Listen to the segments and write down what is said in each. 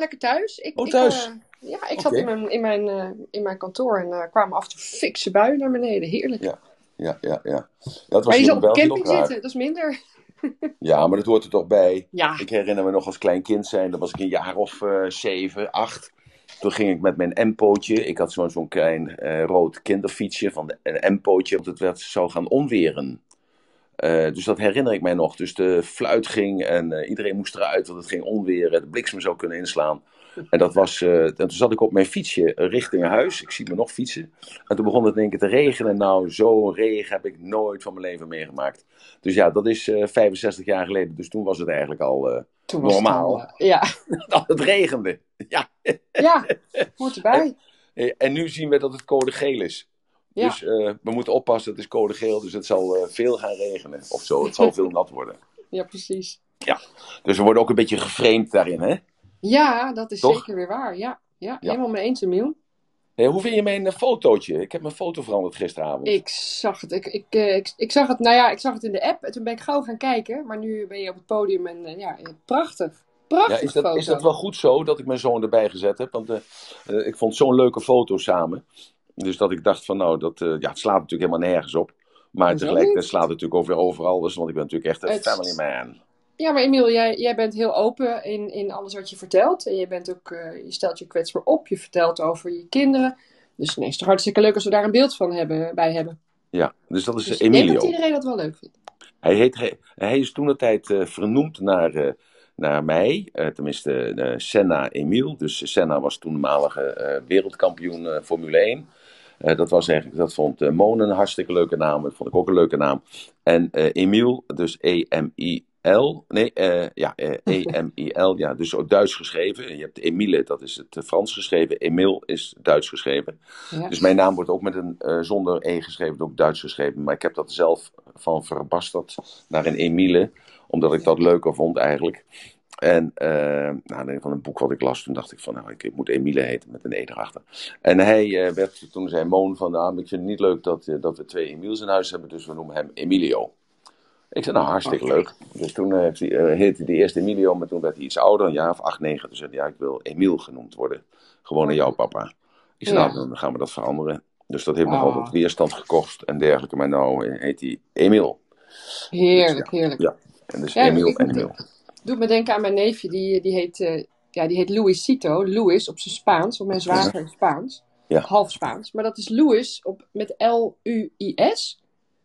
lekker thuis. Ik, Oh, ik, thuis? eh, ja, ik zat in mijn, in, mijn, eh, in mijn kantoor en er kwamen af en toe fikse buien naar beneden. Heerlijk. Ja, ja, ja. ja. Dat was maar je zal op camping zitten, dat is minder. Ja, maar dat hoort er toch bij. Ja, Ik herinner me nog als klein kind zijn, dat was ik een jaar of eh, zeven, acht. Toen ging ik met mijn M-pootje. Ik had zo'n zo'n klein eh, rood kinderfietsje van de- een M-pootje. Want het werd, zou gaan onweren. Eh, dus dat herinner ik mij nog. Dus de fluit ging en eh, iedereen moest eruit, want het ging onweren. De bliksem zou kunnen inslaan. En, dat was, eh, en toen zat ik op mijn fietsje richting huis. Ik zie me nog fietsen. En toen begon het in één keer te regenen. Nou, zo'n regen heb ik nooit van mijn leven meegemaakt. Dus ja, dat is eh 65 jaar geleden. Dus toen was het eigenlijk al toen normaal. het al, ja. dat het regende. Ja. ja, hoort erbij. Eh, En nu zien we dat het code geel is. Ja. Dus eh, we moeten oppassen, het is code geel. Dus het zal eh, veel gaan regenen. Of zo, het zal veel nat worden. Ja, precies. Dus we worden ook een beetje geframed daarin, hè? Ja, dat is Toch? zeker weer waar. Ja, ja, Ja. helemaal mee eens, Emiel. Hey, hoe vind je mijn eh, fotootje? Ik heb mijn foto veranderd gisteravond. Ik zag het. Ik, ik, ik, ik zag het, nou ja, ik zag het in de app en toen ben ik gauw gaan kijken. Maar nu ben je op het podium en ja, prachtig. Prachtig Ja, is dat, foto. is dat wel goed zo dat ik mijn zoon erbij gezet heb? Want ik vond zo'n leuke foto samen. Dus dat ik dacht van nou, dat, eh, ja, het slaat natuurlijk helemaal nergens op. Maar tegelijkertijd slaat het natuurlijk weer overal. Dus, want ik ben natuurlijk echt een Het- family man. Ja, maar Emiel, jij, jij bent heel open in, in alles wat je vertelt. En je, bent ook, eh, je stelt je kwetsbaar op. Je vertelt over je kinderen. Dus nee, het is toch hartstikke leuk als we daar een beeld van hebben, bij hebben. Ja, dus dat is Dus eh, ik denk Emilio. dat iedereen dat wel leuk vindt. Hij, heet, hij, hij is toen de tijd eh, vernoemd naar, naar mij, tenminste Senna Emiel. Dus Senna was toenmalige wereldkampioen Formule 1. Eh, dat, was eigenlijk, dat vond uh, Moon een hartstikke leuke naam. Dat vond ik ook een leuke naam. En eh Emiel, dus E-M-I-L. Nee, eh, ja, eh, E-M-I-L. Ja, dus ook Duits geschreven. Je hebt Emile, dat is het eh, Frans geschreven. Emil is Duits geschreven. Ja. Dus mijn naam wordt ook met een eh, zonder E geschreven, ook Duits geschreven. Maar ik heb dat zelf van verbasterd naar een Emile, omdat ik dat leuker vond eigenlijk. En uh, nou, van een boek wat ik las, toen dacht ik van, nou, ik, ik moet Emile heten met een E erachter. En hij uh, werd, toen zei Moon van, nou, ik vind het niet leuk dat, uh, dat we twee Emiels in huis hebben, dus we noemen hem Emilio. Ik zei, nou, hartstikke leuk. Dus toen uh, heette hij de eerste Emilio, maar toen werd hij iets ouder, een jaar of acht, negen. Toen zei hij, ja, ik wil Emiel genoemd worden. Gewoon naar jouw papa. Ik zei, Ja. nou, dan gaan we dat veranderen. Dus dat heeft Oh. nogal wat weerstand gekost en dergelijke. Maar nou heet hij Emil. Heerlijk, heerlijk. Ja. En dus Emil en Emil. Doet me denken aan mijn neefje, die, die, heet, eh ja, die heet Luisito. Louis op zijn Spaans, want mijn zwager is Spaans. Ja. Half Spaans. Maar dat is Louis op, met L-U-I-S.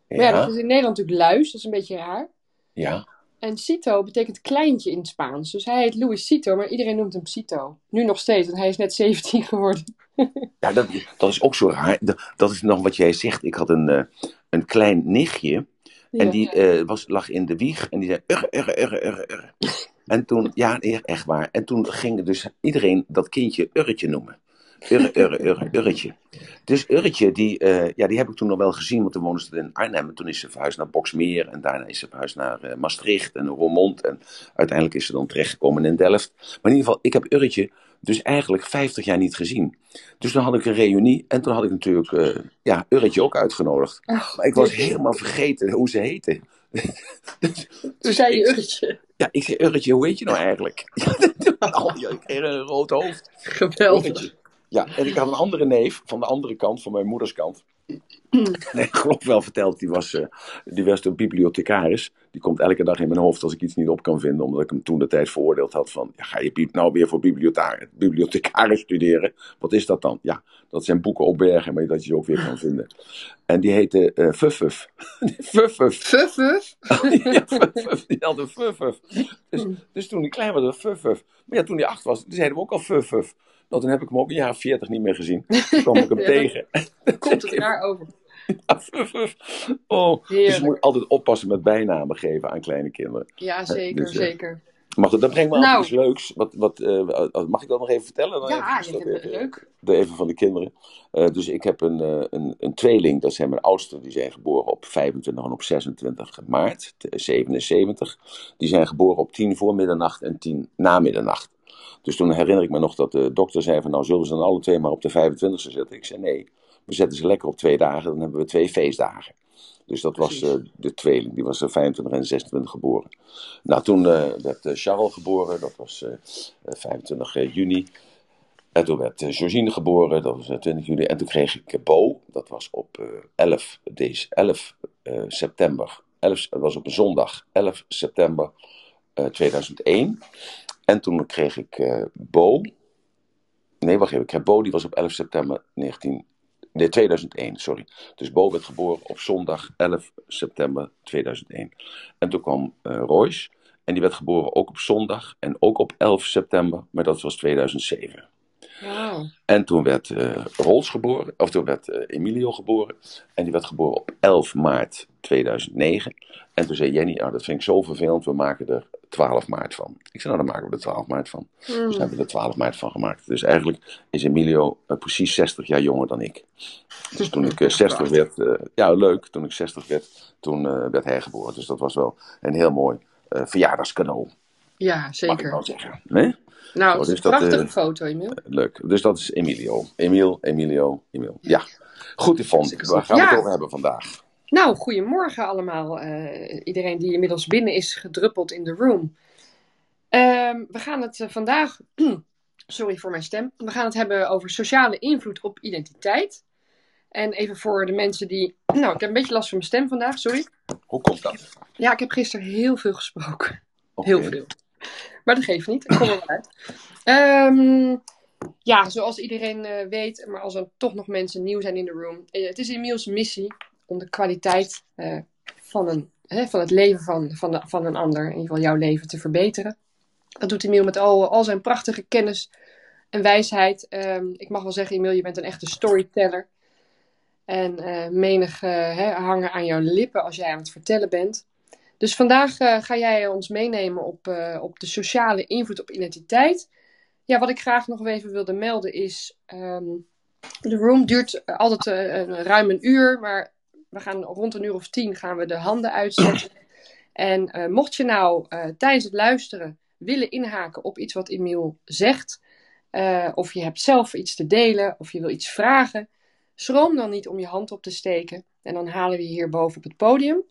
Maar ja, dat is in Nederland natuurlijk luis, dat is een beetje raar. ja. En Cito betekent kleintje in het Spaans. Dus hij heet Luisito, maar iedereen noemt hem Cito. Nu nog steeds, want hij is net 17 geworden. Ja, dat, dat is ook zo raar. Dat, dat is nog wat jij zegt. Ik had een, eh, een klein nichtje. En die eh, was, lag in de wieg. En die zei. En toen, ja, echt waar. En toen ging dus iedereen dat kindje Urretje noemen. Urre, urre, urre, Urretje. Dus Urretje, die, eh, ja, die heb ik toen nog wel gezien. Want toen woonde ze in Arnhem. En toen is ze verhuisd naar Boksmeer. En daarna is ze verhuisd naar eh, Maastricht en Roermond. En uiteindelijk is ze dan terechtgekomen in Delft. Maar in ieder geval, ik heb Urretje dus eigenlijk 50 jaar niet gezien. Dus toen had ik een reunie. En toen had ik natuurlijk eh, ja, Urretje ook uitgenodigd. Ach, Maar ik was helemaal vergeten hoe ze heette. dus, Toen zei je Urretje. Ja, ik zei, Urretje, hoe heet je nou eigenlijk? oh, ja, ik kreeg een rood hoofd. Geweldig. Urretje. Ja, en ik had een andere neef van de andere kant, van mijn moeders kant. En ik geloof wel verteld, die was, eh, die was een bibliothecaris. Die komt elke dag in mijn hoofd als ik iets niet op kan vinden, omdat ik hem toen de tijd veroordeeld had van, ja, ga je nou weer voor bibliothecaris, studeren? Wat is dat dan? Ja, dat zijn boeken opbergen, maar dat je ze ook weer kan vinden. En die heette Fuffuf. Fuffuf. Fuff, fuff. ja, Fuffuf. Die had een Fuffuf. Dus, dus toen hij klein was, Fuffuf. Maar ja, toen hij acht was, zeiden we ook al Fuffuf. Nou, toen heb ik hem ook een jaar of veertig niet meer gezien. Toen kwam ik hem Ja, dat- tegen. Komt het raar over. Ja, Fuffuf. Oh, dus je Heerlijk. moet altijd oppassen met bijnamen geven aan kleine kinderen. Ja, zeker, Dus, eh, zeker. Maar goed, dat brengt me Nou. aan iets leuks. Wat, wat, eh, mag ik dat nog even vertellen? Dan Ja, even, je het even- leuk. de even van de kinderen. Eh, dus ik heb een, eh, een, een tweeling, dat zijn mijn oudsten, die zijn geboren op 25 en op 26 maart t- 77. Die zijn geboren op 10 voor middernacht en 10 na middernacht. Dus toen herinner ik me nog dat de dokter zei van nou zullen ze dan alle twee maar op de 25e zetten. Ik zei nee, we zetten ze lekker op twee dagen, dan hebben we twee feestdagen. Dus dat was eh, de tweeling, die was er 25 en 26 geboren. Nou, toen eh, werd eh, Charles geboren, dat was eh, eh, 25 juni. En toen werd Georgine geboren, dat was eh, 20 juli. En toen kreeg ik Bo, dat was op eh, 11, deze, 11 eh, september. 11, dat was op een zondag, 11 september eh, 2001. En toen kreeg ik eh, Bo. Nee, wacht even. Ik heb Bo, die was op 11 september 19, nee, 2001, sorry. Dus Bo werd geboren op zondag 11 september 2001. En toen kwam eh, Royce. En die werd geboren ook op zondag en ook op 11 september, maar dat was 2007. En toen werd eh Rolls geboren, of toen werd eh, Emilio geboren. En die werd geboren op 11 maart 2009. En toen zei Jenny, nou, dat vind ik zo vervelend, we maken er 12 maart van. Ik zei, nou dan maken we er 12 maart van. Dus Hmm. hebben we er 12 maart van gemaakt. Dus eigenlijk is Emilio eh, precies 60 jaar jonger dan ik. Dus toen ik eh, 60 werd, ja leuk, toen ik 60 werd, toen werd hij geboren. Dus dat was wel een heel mooi verjaardagscadeau, Ja, mag ik zeker. wel zeggen. Nee? Nou, Zo, het is dus een dat, prachtige eh, foto, Emiel. Leuk. Dus dat is Emilio. Emil, Emilio, Emil. Ja. Goed, Yvonne. Waar gaan we het over hebben vandaag? Nou, goedemorgen allemaal. eh, iedereen die inmiddels binnen is gedruppeld in de room. Ehm, we gaan het eh, vandaag, sorry voor mijn stem, we gaan het hebben over sociale invloed op identiteit. En even voor de mensen die, nou, ik heb een beetje last van mijn stem vandaag, sorry. Hoe komt dat? Ja, ik heb gisteren heel veel gesproken. Heel veel. Maar dat geeft niet, ik kom er wel uit. Ehm, ja, zoals iedereen eh, weet, maar als er toch nog mensen nieuw zijn in de room. eh, het is Emiel's missie om de kwaliteit eh, van, een, hè, van het leven van, van, van een ander, in ieder geval jouw leven, te verbeteren. Dat doet Emiel met al, zijn prachtige kennis en wijsheid. Ehm, ik mag wel zeggen, Emiel, je bent een echte storyteller. En menig hè, hangen aan jouw lippen als jij aan het vertellen bent. Dus vandaag eh, ga jij ons meenemen op, eh, op de sociale invloed op identiteit. Ja, wat ik graag nog even wilde melden is. ehm, de room duurt eh, altijd ruim een uur, maar we gaan rond een uur of tien gaan we de handen uitzetten. En mocht je nou tijdens het luisteren willen inhaken op iets wat Emiel zegt, of je hebt zelf iets te delen, of je wil iets vragen, schroom dan niet om je hand op te steken. En dan halen we je hier boven op het podium.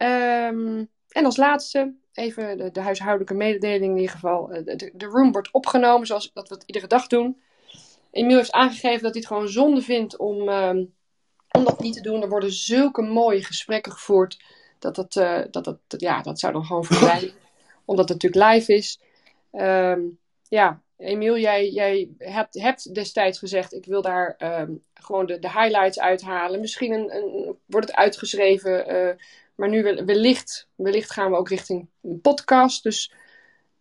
Ehm, en als laatste, even de, de huishoudelijke mededeling in ieder geval. Eh, De, de room wordt opgenomen zoals dat we het iedere dag doen. Emiel heeft aangegeven dat hij het gewoon zonde vindt om, ehm, om dat niet te doen. Er worden zulke mooie gesprekken gevoerd. Dat dat, eh, dat, dat, ja, dat zou dan gewoon verdwijnen. Omdat het natuurlijk live is. Ehm, ja, Emiel, jij, jij hebt, hebt destijds gezegd: ik wil daar gewoon de, de highlights uithalen. Misschien een, een, wordt het uitgeschreven. eh, maar nu wel- wellicht, wellicht gaan we ook richting een podcast. Dus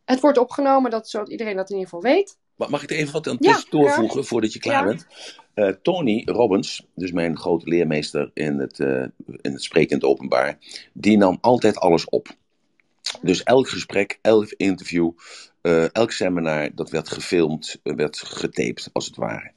het wordt opgenomen, dat, zodat iedereen dat in ieder geval weet. Ma- Mag ik er even wat aan Ja, toevoegen voordat je klaar Ja. bent? Eh, Tony Robbins, dus mijn grote leermeester in het, eh, in het spreken in het openbaar, die nam altijd alles op. Dus elk gesprek, elk interview, eh, elk seminar, dat werd gefilmd, werd getaped als het ware.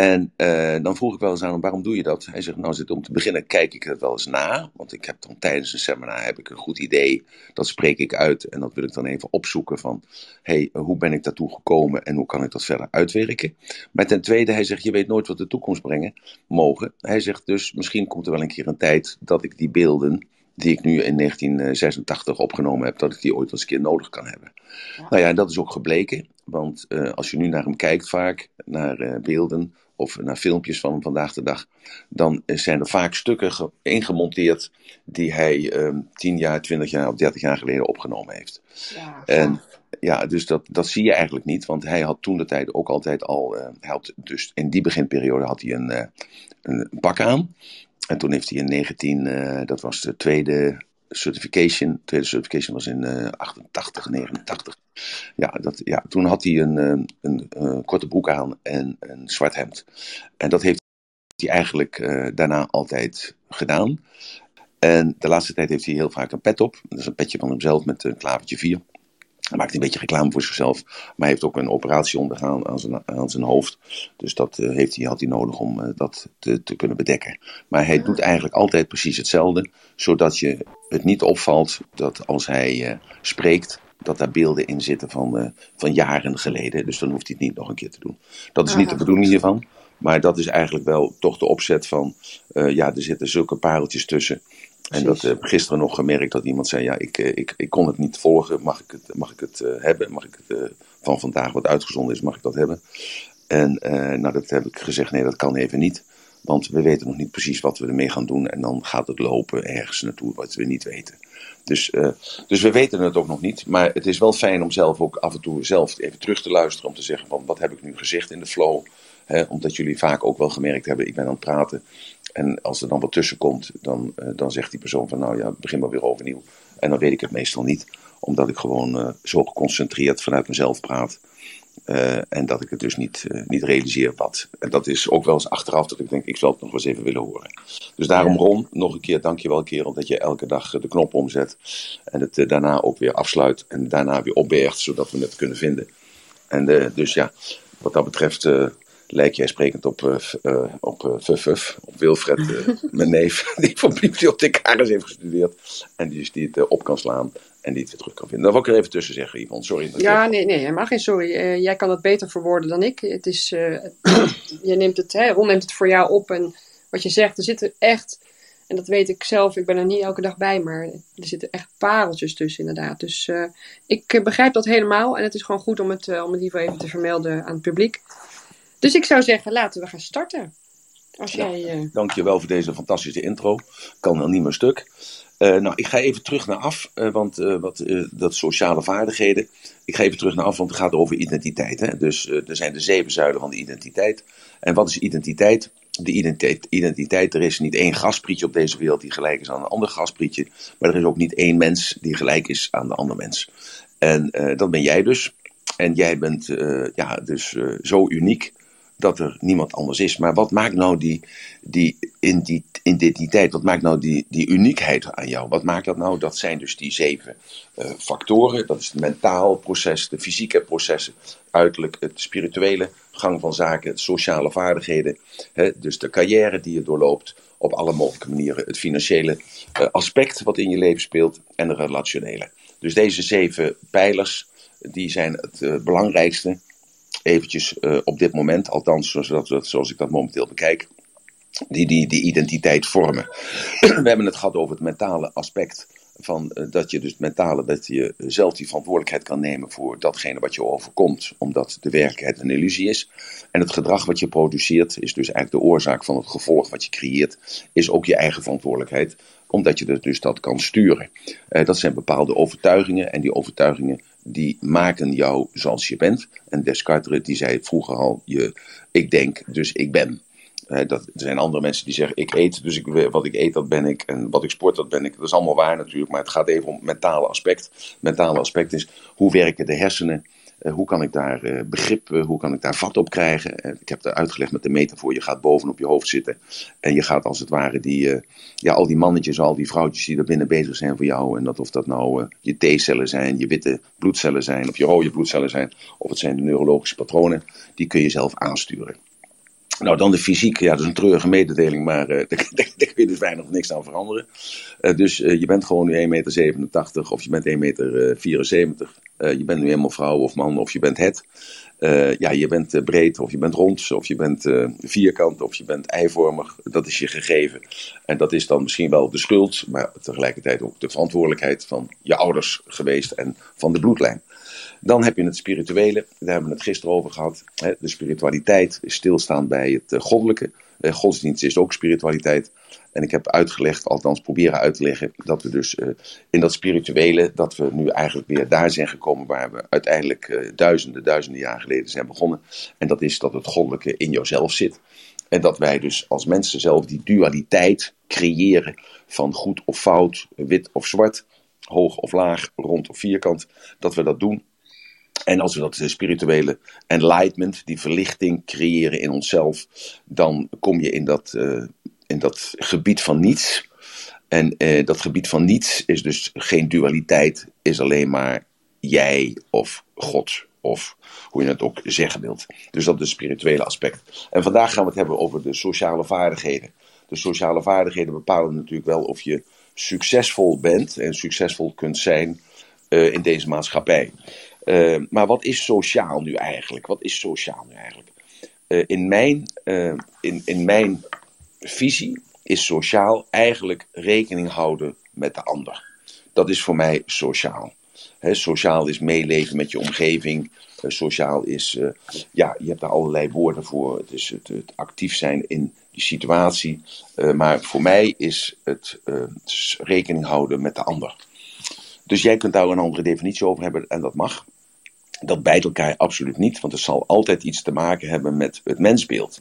En eh, dan vroeg ik wel eens aan hem, waarom doe je dat? Hij zegt, nou zit om te beginnen kijk ik het wel eens na. Want ik heb dan tijdens een seminar heb ik een goed idee. Dat spreek ik uit en dat wil ik dan even opzoeken van... hey, hoe ben ik daartoe gekomen en hoe kan ik dat verder uitwerken? Maar ten tweede, hij zegt, je weet nooit wat de toekomst brengen mogen. Hij zegt dus, misschien komt er wel een keer een tijd dat ik die beelden... die ik nu in 1986 opgenomen heb, dat ik die ooit eens een keer nodig kan hebben. Ja. Nou ja, en dat is ook gebleken. Want eh, als je nu naar hem kijkt vaak, naar eh, beelden of naar filmpjes van vandaag de dag, dan eh, zijn er vaak stukken ge- ingemonteerd die hij eh, 10 jaar, 20 jaar of 30 jaar geleden opgenomen heeft. Ja, En ja, dus dat, dat zie je eigenlijk niet, want hij had toen de tijd ook altijd al, eh, hij had dus in die beginperiode had hij een, eh, een pak aan. En toen heeft hij in 19, eh, dat was de tweede certification, tweede certification was in eh 88, 89. Ja, dat, ja, toen had hij een, eh, een, eh, korte broek aan en een zwart hemd. En dat heeft hij eigenlijk eh, daarna altijd gedaan. En de laatste tijd heeft hij heel vaak een pet op. Dat is een petje van hemzelf met een klavertje 4. Hij maakt een beetje reclame voor zichzelf. Maar hij heeft ook een operatie ondergaan aan zijn, aan zijn hoofd. Dus dat eh, heeft hij, had hij nodig om eh, dat te, te kunnen bedekken. Maar hij doet eigenlijk altijd precies hetzelfde. Zodat je het niet opvalt dat als hij eh, spreekt, dat daar beelden in zitten van, van jaren geleden. Dus dan hoeft hij het niet nog een keer te doen. Dat is niet Ah, de bedoeling hiervan. Maar dat is eigenlijk wel toch de opzet van, ja, er zitten zulke pareltjes tussen. En dat heb gisteren nog gemerkt dat iemand zei: Ja, ik, ik, ik kon het niet volgen. Mag ik het, mag ik het hebben? Mag ik het van vandaag wat uitgezonden is, mag ik dat hebben? En nou, dat heb ik gezegd: Nee, dat kan even niet. Want we weten nog niet precies wat we ermee gaan doen. En dan gaat het lopen ergens naartoe wat we niet weten. Dus, dus we weten het ook nog niet. Maar het is wel fijn om zelf ook af en toe zelf even terug te luisteren. Om te zeggen van wat heb ik nu gezegd in de flow. Omdat jullie vaak ook wel gemerkt hebben, ik ben aan het praten. En als er dan wat tussen komt, dan, uh, dan zegt die persoon van nou ja, begin maar weer overnieuw. En dan weet ik het meestal niet. Omdat ik gewoon uh, zo geconcentreerd vanuit mezelf praat. Uh, en dat ik het dus niet, niet realiseer wat. En dat is ook wel eens achteraf dat ik denk, ik zal het nog eens even willen horen. Dus daarom Ron, nog een keer dankjewel kerel dat je elke dag de knop omzet. En het daarna ook weer afsluit en daarna weer opbergt, zodat we het kunnen vinden. En dus ja, wat dat betreft lijk jij sprekend op, uh, op uh, Fuf, op Wilfred, uh, mijn neef, die voor bibliothecaris heeft gestudeerd. En die, die het op kan slaan en die het weer terug kan vinden. Dat wil ik er even tussen zeggen, Yvonne. Sorry. Ja, nee, nee, helemaal geen sorry. jij kan het beter verwoorden dan ik. Het is, je neemt het, hè, Ron neemt het voor jou op en wat je zegt, er zitten echt, en dat weet ik zelf, ik ben er niet elke dag bij, maar er zitten echt pareltjes tussen inderdaad. Dus ik begrijp dat helemaal en het is gewoon goed om het, om het even te vermelden aan het publiek. Dus ik zou zeggen, laten we gaan starten. Als ja, jij, uh... Dankjewel voor deze fantastische intro. Kan nog niet meer stuk. Uh, nou, ik ga even terug naar af, uh, want wat, dat sociale vaardigheden. Ik ga even terug naar af, want het gaat over identiteit. Hè? Dus er zijn de zeven zuilen van de identiteit. En wat is identiteit? De identiteit, identiteit, er is niet één gasprietje op deze wereld die gelijk is aan een ander gasprietje. Maar er is ook niet één mens die gelijk is aan de andere mens. En dat ben jij dus. En jij bent ja, dus zo uniek dat er niemand anders is. Maar wat maakt nou die, die, identiteit, wat maakt nou die, die uniekheid aan jou? Wat maakt dat nou? Dat zijn dus die zeven uh, factoren. Dat is het mentaal proces, de fysieke processen, uiterlijk, het spirituele gang van zaken, sociale vaardigheden. Hè, dus de carrière die je doorloopt op alle mogelijke manieren. Het financiële uh, aspect wat in je leven speelt en de relationele. Dus deze zeven pijlers, die zijn het uh, belangrijkste eventjes uh, op dit moment, althans zoals, zoals ik dat momenteel bekijk, die, die, die identiteit vormen. We hebben het gehad over het mentale aspect van uh, dat je dus mentale, dat je zelf die verantwoordelijkheid kan nemen voor datgene wat je overkomt, omdat de werkelijkheid een illusie is. En het gedrag wat je produceert is dus eigenlijk de oorzaak van het gevolg wat je creëert, is ook je eigen verantwoordelijkheid, omdat je dus dat kan sturen. Uh, dat zijn bepaalde overtuigingen en die overtuigingen die maken jou zoals je bent. En Descartes die zei vroeger al, je, ik denk, dus ik ben. Dat, er zijn andere mensen die zeggen, ik eet, dus ik, wat ik eet, dat ben ik. En wat ik sport, dat ben ik. Dat is allemaal waar natuurlijk, maar het gaat even om het mentale aspect. Het mentale aspect is, hoe werken de hersenen? Uh, hoe kan ik daar uh, begrip, hoe kan ik daar vat op krijgen? ik heb het uitgelegd met de metafoor, je gaat bovenop je hoofd zitten. En je gaat als het ware die, ja, al die mannetjes, al die vrouwtjes die er binnen bezig zijn voor jou. En dat of dat nou je T-cellen zijn, je witte bloedcellen zijn, of je rode bloedcellen zijn. Of het zijn de neurologische patronen, die kun je zelf aansturen. Nou, dan de fysiek. Ja, dat is een treurige mededeling, maar uh, daar, kun je dus weinig of niks aan veranderen. Uh, dus uh, je bent gewoon nu 1,87 meter of je bent 1,74 meter. 74. je bent nu helemaal vrouw of man of je bent het. ja, je bent breed of je bent rond of je bent vierkant of je bent eivormig. Dat is je gegeven. En dat is dan misschien wel de schuld, maar tegelijkertijd ook de verantwoordelijkheid van je ouders geweest en van de bloedlijn. Dan heb je het spirituele, daar hebben we het gisteren over gehad. De spiritualiteit is stilstaan bij het eh, goddelijke. Eh, godsdienst is ook spiritualiteit. En ik heb uitgelegd, althans proberen uit te leggen, dat we dus uh, in dat spirituele, dat we nu eigenlijk weer daar zijn gekomen waar we uiteindelijk duizenden, duizenden jaar geleden zijn begonnen. En dat is dat het goddelijke in jouzelf zit. En dat wij dus als mensen zelf die dualiteit creëren van goed of fout, wit of zwart, hoog of laag, rond of vierkant, dat we dat doen en als we dat spirituele enlightenment, die verlichting creëren in onszelf, dan kom je in dat, uh, in dat gebied van niets. En uh, dat gebied van niets is dus geen dualiteit, is alleen maar jij of God of hoe je het ook zeggen wilt. Dus dat is het spirituele aspect. En vandaag gaan we het hebben over de sociale vaardigheden. De sociale vaardigheden bepalen natuurlijk wel of je succesvol bent en succesvol kunt zijn uh, in deze maatschappij. Uh, maar wat is sociaal nu eigenlijk? Wat is sociaal nu eigenlijk? eh, in, mijn, eh, in, in mijn visie is sociaal eigenlijk rekening houden met de ander. Dat is voor mij sociaal. sociaal is meeleven met je omgeving. sociaal is, ja, je hebt daar allerlei woorden voor. Het is het actief zijn in die situatie. maar voor mij is het rekening houden met de ander. Dus jij kunt daar een andere definitie over hebben en dat mag. Dat bijt elkaar absoluut niet, want het zal altijd iets te maken hebben met het mensbeeld.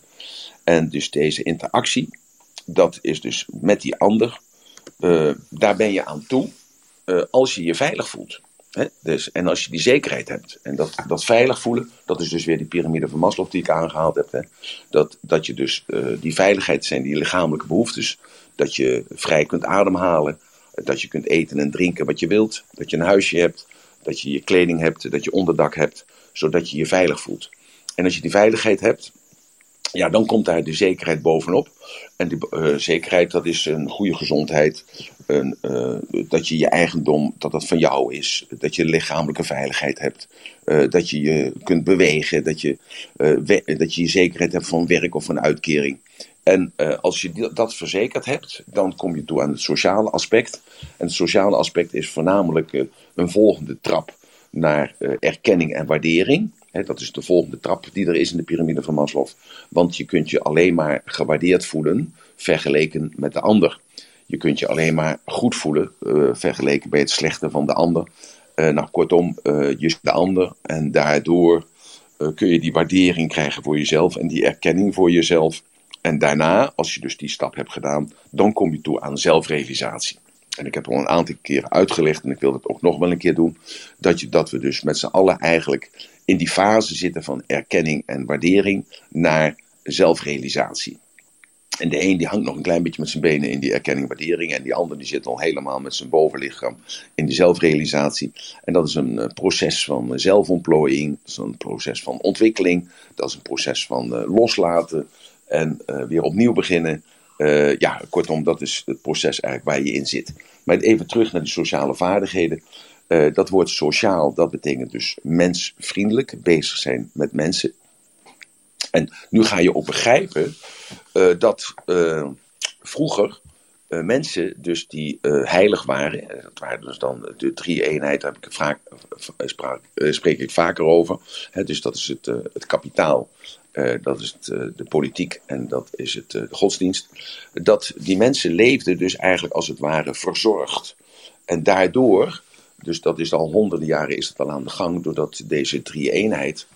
En dus deze interactie, dat is dus met die ander, uh, daar ben je aan toe uh, als je je veilig voelt. Hè? Dus, en als je die zekerheid hebt. En dat, dat veilig voelen, dat is dus weer die piramide van Maslow die ik aangehaald heb. Hè? Dat, dat je dus uh, die veiligheid zijn die lichamelijke behoeftes. Dat je vrij kunt ademhalen. Dat je kunt eten en drinken wat je wilt. Dat je een huisje hebt. Dat je je kleding hebt. Dat je onderdak hebt. Zodat je je veilig voelt. En als je die veiligheid hebt. Ja, dan komt daar de zekerheid bovenop. En die uh, zekerheid, dat is een goede gezondheid. Een, uh, dat je je eigendom, dat dat van jou is. Dat je lichamelijke veiligheid hebt. Uh, dat je je kunt bewegen. Dat je, dat je je zekerheid hebt van werk of van uitkering. En uh, als je dat verzekerd hebt, dan kom je toe aan het sociale aspect. En het sociale aspect is voornamelijk uh, een volgende trap naar uh, erkenning en waardering. Dat is de volgende trap die er is in de piramide van Maslow. Want je kunt je alleen maar gewaardeerd voelen vergeleken met de ander. Je kunt je alleen maar goed voelen vergeleken bij het slechte van de ander. nou, kortom, je de ander en daardoor kun je die waardering krijgen voor jezelf en die erkenning voor jezelf. En daarna, als je dus die stap hebt gedaan, dan kom je toe aan zelfrealisatie. En ik heb al een aantal keren uitgelegd, en ik wil het ook nog wel een keer doen, dat, je, dat we dus met z'n allen eigenlijk in die fase zitten van erkenning en waardering naar zelfrealisatie. En de een die hangt nog een klein beetje met zijn benen in die erkenning en waardering. En die ander die zit al helemaal met zijn bovenlichaam in die zelfrealisatie. En dat is een uh, proces van uh, zelfontplooiing. Dat is een proces van ontwikkeling. Dat is een proces van uh, loslaten en uh, weer opnieuw beginnen. Uh, ja, kortom, dat is het proces eigenlijk waar je in zit. Maar even terug naar de sociale vaardigheden. Uh, dat woord sociaal, dat betekent dus mensvriendelijk, bezig zijn met mensen. En nu ga je ook begrijpen dat vroeger mensen dus die heilig waren, dat waren dus dan de drie eenheid, daar heb ik vaak, spraak, spreek ik vaker over. Hè, dus dat is het, het kapitaal, uh, dat is het, uh, de politiek en dat is het, uh, de godsdienst. Dat die mensen leefden dus eigenlijk als het ware verzorgd. En daardoor, dus dat is al honderden jaren is het al aan de gang, doordat deze drie eenheid,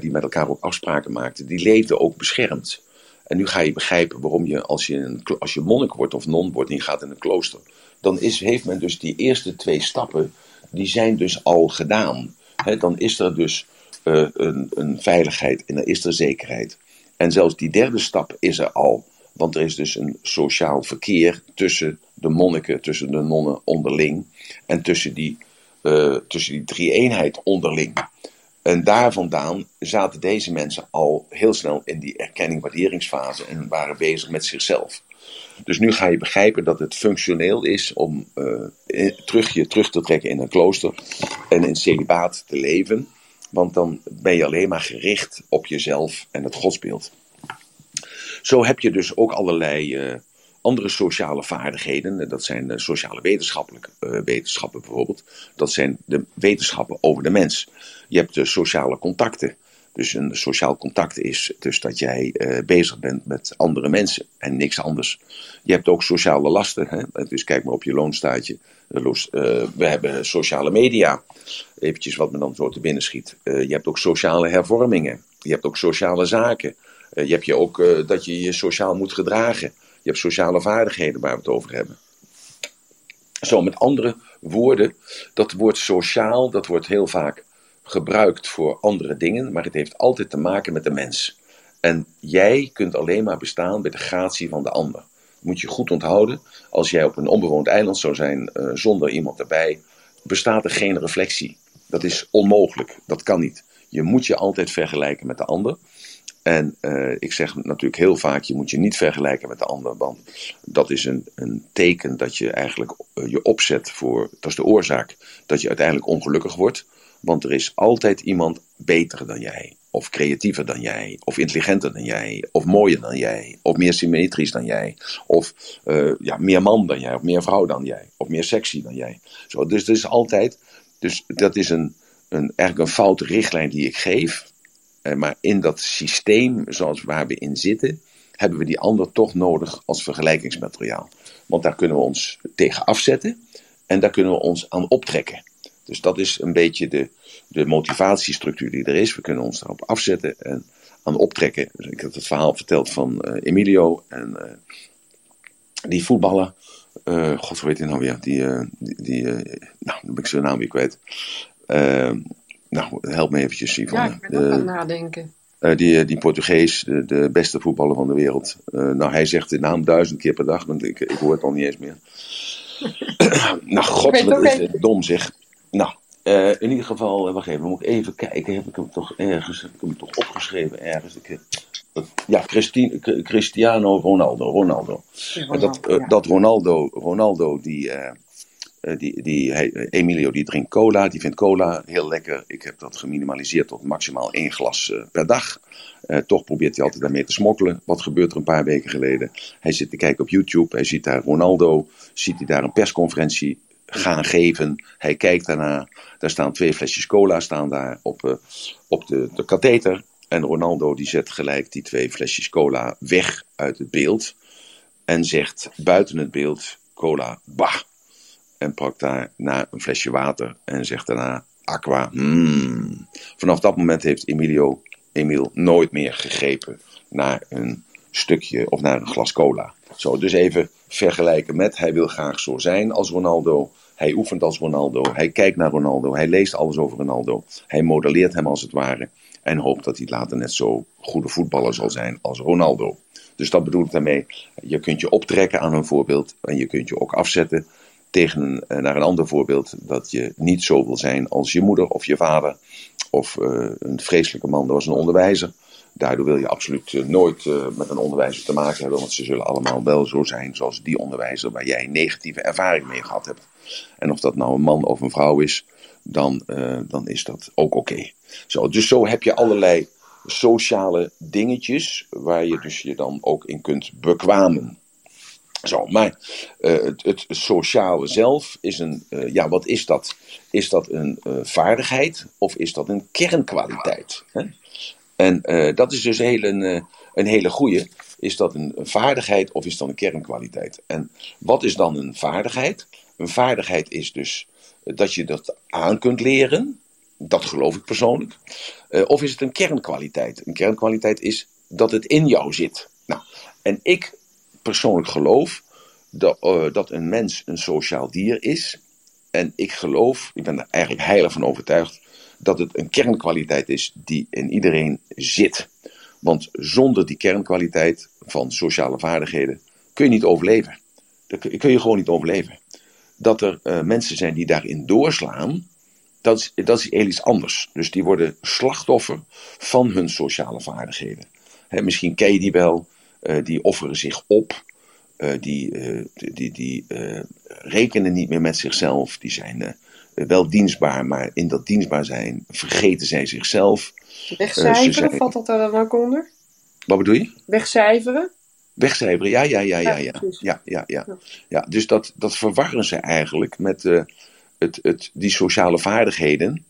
die met elkaar ook afspraken maakten, die leefden ook beschermd. En nu ga je begrijpen waarom je als je, een, als je monnik wordt of non wordt en je gaat in een klooster, dan is, heeft men dus die eerste twee stappen, die zijn dus al gedaan. Dan is er dus uh, een, een, veiligheid en er is er zekerheid. En zelfs die derde stap is er al. Want er is dus een sociaal verkeer tussen de monniken, tussen de nonnen onderling. En tussen die, uh, tussen die drie eenheid onderling. En daar vandaan zaten deze mensen al heel snel in die erkenning-waarderingsfase en waren bezig met zichzelf. Dus nu ga je begrijpen dat het functioneel is om uh, terug je terug te trekken in een klooster en in celibaat te leven. Want dan ben je alleen maar gericht op jezelf en het godsbeeld. Zo heb je dus ook allerlei uh, andere sociale vaardigheden. Dat zijn de sociale wetenschappelijke uh, wetenschappen bijvoorbeeld. Dat zijn de wetenschappen over de mens. Je hebt de sociale contacten. Dus een sociaal contact is dus dat jij uh, bezig bent met andere mensen en niks anders. Je hebt ook sociale lasten. Hè? Dus kijk maar op je loonstaatje. Uh, we hebben sociale media. Eventjes wat me dan zo te binnen schiet. Je hebt ook sociale hervormingen. Je hebt ook sociale zaken. je hebt je ook dat je je sociaal moet gedragen. Je hebt sociale vaardigheden waar we het over hebben. Zo, met andere woorden, dat woord sociaal, dat wordt heel vaak gebruikt voor andere dingen, maar het heeft altijd te maken met de mens. En jij kunt alleen maar bestaan bij de gratie van de ander. moet je goed onthouden. Als jij op een onbewoond eiland zou zijn uh, zonder iemand erbij, bestaat er geen reflectie. Dat is onmogelijk. Dat kan niet. Je moet je altijd vergelijken met de ander. En uh, ik zeg natuurlijk heel vaak, je moet je niet vergelijken met de ander, want dat is een, een teken dat je eigenlijk uh, je opzet voor, dat is de oorzaak dat je uiteindelijk ongelukkig wordt. Want er is altijd iemand beter dan jij. of creatiever dan jij, of intelligenter dan jij, of mooier dan jij, of meer symmetrisch dan jij, of uh, ja, meer man dan jij, of meer vrouw dan jij, of meer sexy dan jij. Zo, dus dat is altijd, dus dat is een, een, eigenlijk een foute richtlijn die ik geef. Uh, maar in dat systeem zoals waar we in zitten, hebben we die ander toch nodig als vergelijkingsmateriaal. Want daar kunnen we ons tegen afzetten en daar kunnen we ons aan optrekken. Dus dat is een beetje de, de motivatiestructuur die er is. We kunnen ons daarop afzetten en aan optrekken. Dus ik heb het verhaal verteld van uh, Emilio en uh, die voetballer. Uh, God, heet hij nou weer? Die, die, die nou, dan ben ik zijn naam weer kwijt. nou, help me eventjes, Yvonne. Ja, ik ben ook aan het nadenken. Die, die Portugees, de, de, beste voetballer van de wereld. Nou, hij zegt de naam duizend keer per dag, want ik, ik hoor het al niet eens meer. nou, god, wat is het dom zeg. Nou, uh, in ieder geval, wacht even, moet ik even kijken. Heb ik hem toch ergens, heb ik hem toch opgeschreven ergens? Ik, ja, Christine, Cristiano Ronaldo. Ronaldo. Ja, Ronaldo dat, ja. dat Ronaldo, Ronaldo die uh, die, die, hij, Emilio die drinkt cola, die vindt cola heel lekker. Ik heb dat geminimaliseerd tot maximaal één glas uh, per dag. Uh, toch probeert hij altijd daarmee te smokkelen. Wat gebeurt er een paar weken geleden? Hij zit te kijken op YouTube, hij ziet daar Ronaldo, ziet hij daar een persconferentie gaan geven. Hij kijkt daarna, daar staan twee flesjes cola staan daar op, op de, de katheter. En Ronaldo die zet gelijk die twee flesjes cola weg uit het beeld. En zegt buiten het beeld, cola, bah, en pakt daarna een flesje water en zegt daarna aqua. Hmm. Vanaf dat moment heeft Emilio, Emil nooit meer gegrepen naar een stukje of naar een glas cola. Zo, dus even vergelijken met hij wil graag zo zijn als Ronaldo. Hij oefent als Ronaldo. Hij kijkt naar Ronaldo. Hij leest alles over Ronaldo. Hij modelleert hem als het ware. En hoopt dat hij later net zo goede voetballer zal zijn als Ronaldo. Dus dat bedoel ik daarmee. Je kunt je optrekken aan een voorbeeld. En je kunt je ook afzetten tegen uh, naar een ander voorbeeld dat je niet zo wil zijn als je moeder of je vader of uh, een vreselijke man, dat was een onderwijzer. Daardoor wil je absoluut uh, nooit met een onderwijzer te maken hebben, want ze zullen allemaal wel zo zijn zoals die onderwijzer waar jij negatieve ervaring mee gehad hebt. En of dat nou een man of een vrouw is, dan, dan is dat ook oké. Zo, dus zo heb je allerlei sociale dingetjes waar je dus je dan ook in kunt bekwamen. Zo, maar het, het, sociale zelf is een, ja, wat is dat? Is dat een vaardigheid of is dat een kernkwaliteit? Hè? En dat is dus heel een, een hele goede. Is dat een, vaardigheid of is dat een kernkwaliteit? En wat is dan een vaardigheid? Een vaardigheid is dus dat je dat aan kunt leren. Dat geloof ik persoonlijk. of is het een kernkwaliteit? Een kernkwaliteit is dat het in jou zit. Nou, en ik persoonlijk geloof dat, uh, dat een mens een sociaal dier is. En ik geloof, ik ben er eigenlijk heilig van overtuigd, dat het een kernkwaliteit is die in iedereen zit. Want zonder die kernkwaliteit van sociale vaardigheden kun je niet overleven. Dat kun je gewoon niet overleven. Dat er uh, mensen zijn die daarin doorslaan, dat is, dat is heel iets anders. Dus die worden slachtoffer van hun sociale vaardigheden. He, misschien ken je die wel. Uh, die offeren zich op. Uh, die die, die rekenen niet meer met zichzelf. Die zijn wel dienstbaar, maar in dat dienstbaar zijn vergeten zij zichzelf. Wegcijferen, zijn... valt dat daar dan ook onder? Wat bedoel je? Wegcijferen? Wegcijferen, ja, ja, ja, ja, ja. Ja, ja, ja. ja dus dat, dat verwarren ze eigenlijk met het, het, die sociale vaardigheden.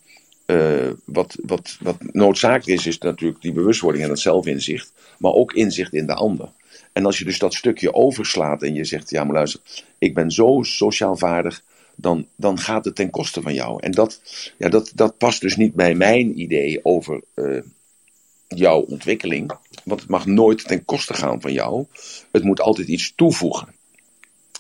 Uh, wat, wat, wat noodzakelijk is, is natuurlijk die bewustwording en het zelfinzicht, maar ook inzicht in de ander. En als je dus dat stukje overslaat en je zegt, ja maar luister, ik ben zo sociaal vaardig, dan, dan gaat het ten koste van jou. En dat, ja, dat, dat past dus niet bij mijn idee over uh, jouw ontwikkeling, want het mag nooit ten koste gaan van jou. Het moet altijd iets toevoegen.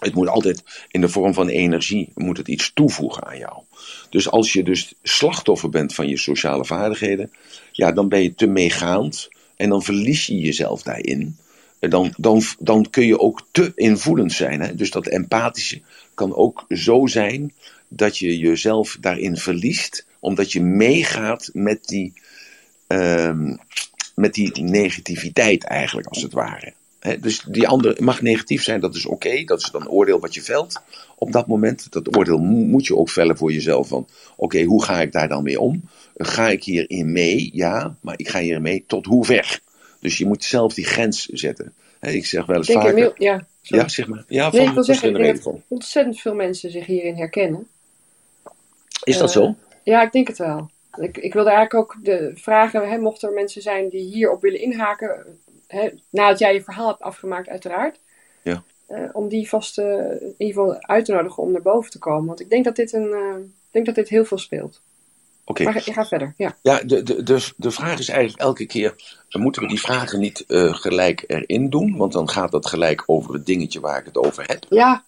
Het moet altijd in de vorm van energie, moet het iets toevoegen aan jou. Dus als je dus slachtoffer bent van je sociale vaardigheden, ja, dan ben je te meegaand en dan verlies je jezelf daarin. Dan, dan, dan kun je ook te invoelend zijn. Hè? Dus dat empathische kan ook zo zijn dat je jezelf daarin verliest, omdat je meegaat met die, um, met die negativiteit eigenlijk, als het ware. Dus die ander mag negatief zijn, dat is oké. Dat is dan een oordeel wat je velt op dat moment. Dat oordeel moet je ook vellen voor jezelf. Van oké, hoe ga ik daar dan mee om? Ga ik hierin mee? Ja, maar ik ga hierin mee tot hoe ver? Dus je moet zelf die grens zetten. Ik zeg wel eens Denk vaker... ja, sorry. Ja, zeg maar. Ja, Nee, van ik wil zeggen, ik verschillende denk redenen. dat ontzettend veel mensen zich hierin herkennen. Is dat Eh, zo? Ja, ik denk het wel. Ik, ik wilde eigenlijk ook de vragen, hè, mochten er mensen zijn die hierop willen inhaken, hè, nadat jij je verhaal hebt afgemaakt uiteraard, Ja. eh, om die vast eh, in ieder geval uit te nodigen om naar boven te komen. Want ik denk dat dit, een, ik denk dat dit heel veel speelt. Oké. Maar je gaat verder, ja. Ja, de, de, de, de vraag is eigenlijk elke keer: moeten we die vragen niet eh, gelijk erin doen? Want dan gaat dat gelijk over het dingetje waar ik het over heb. Ja,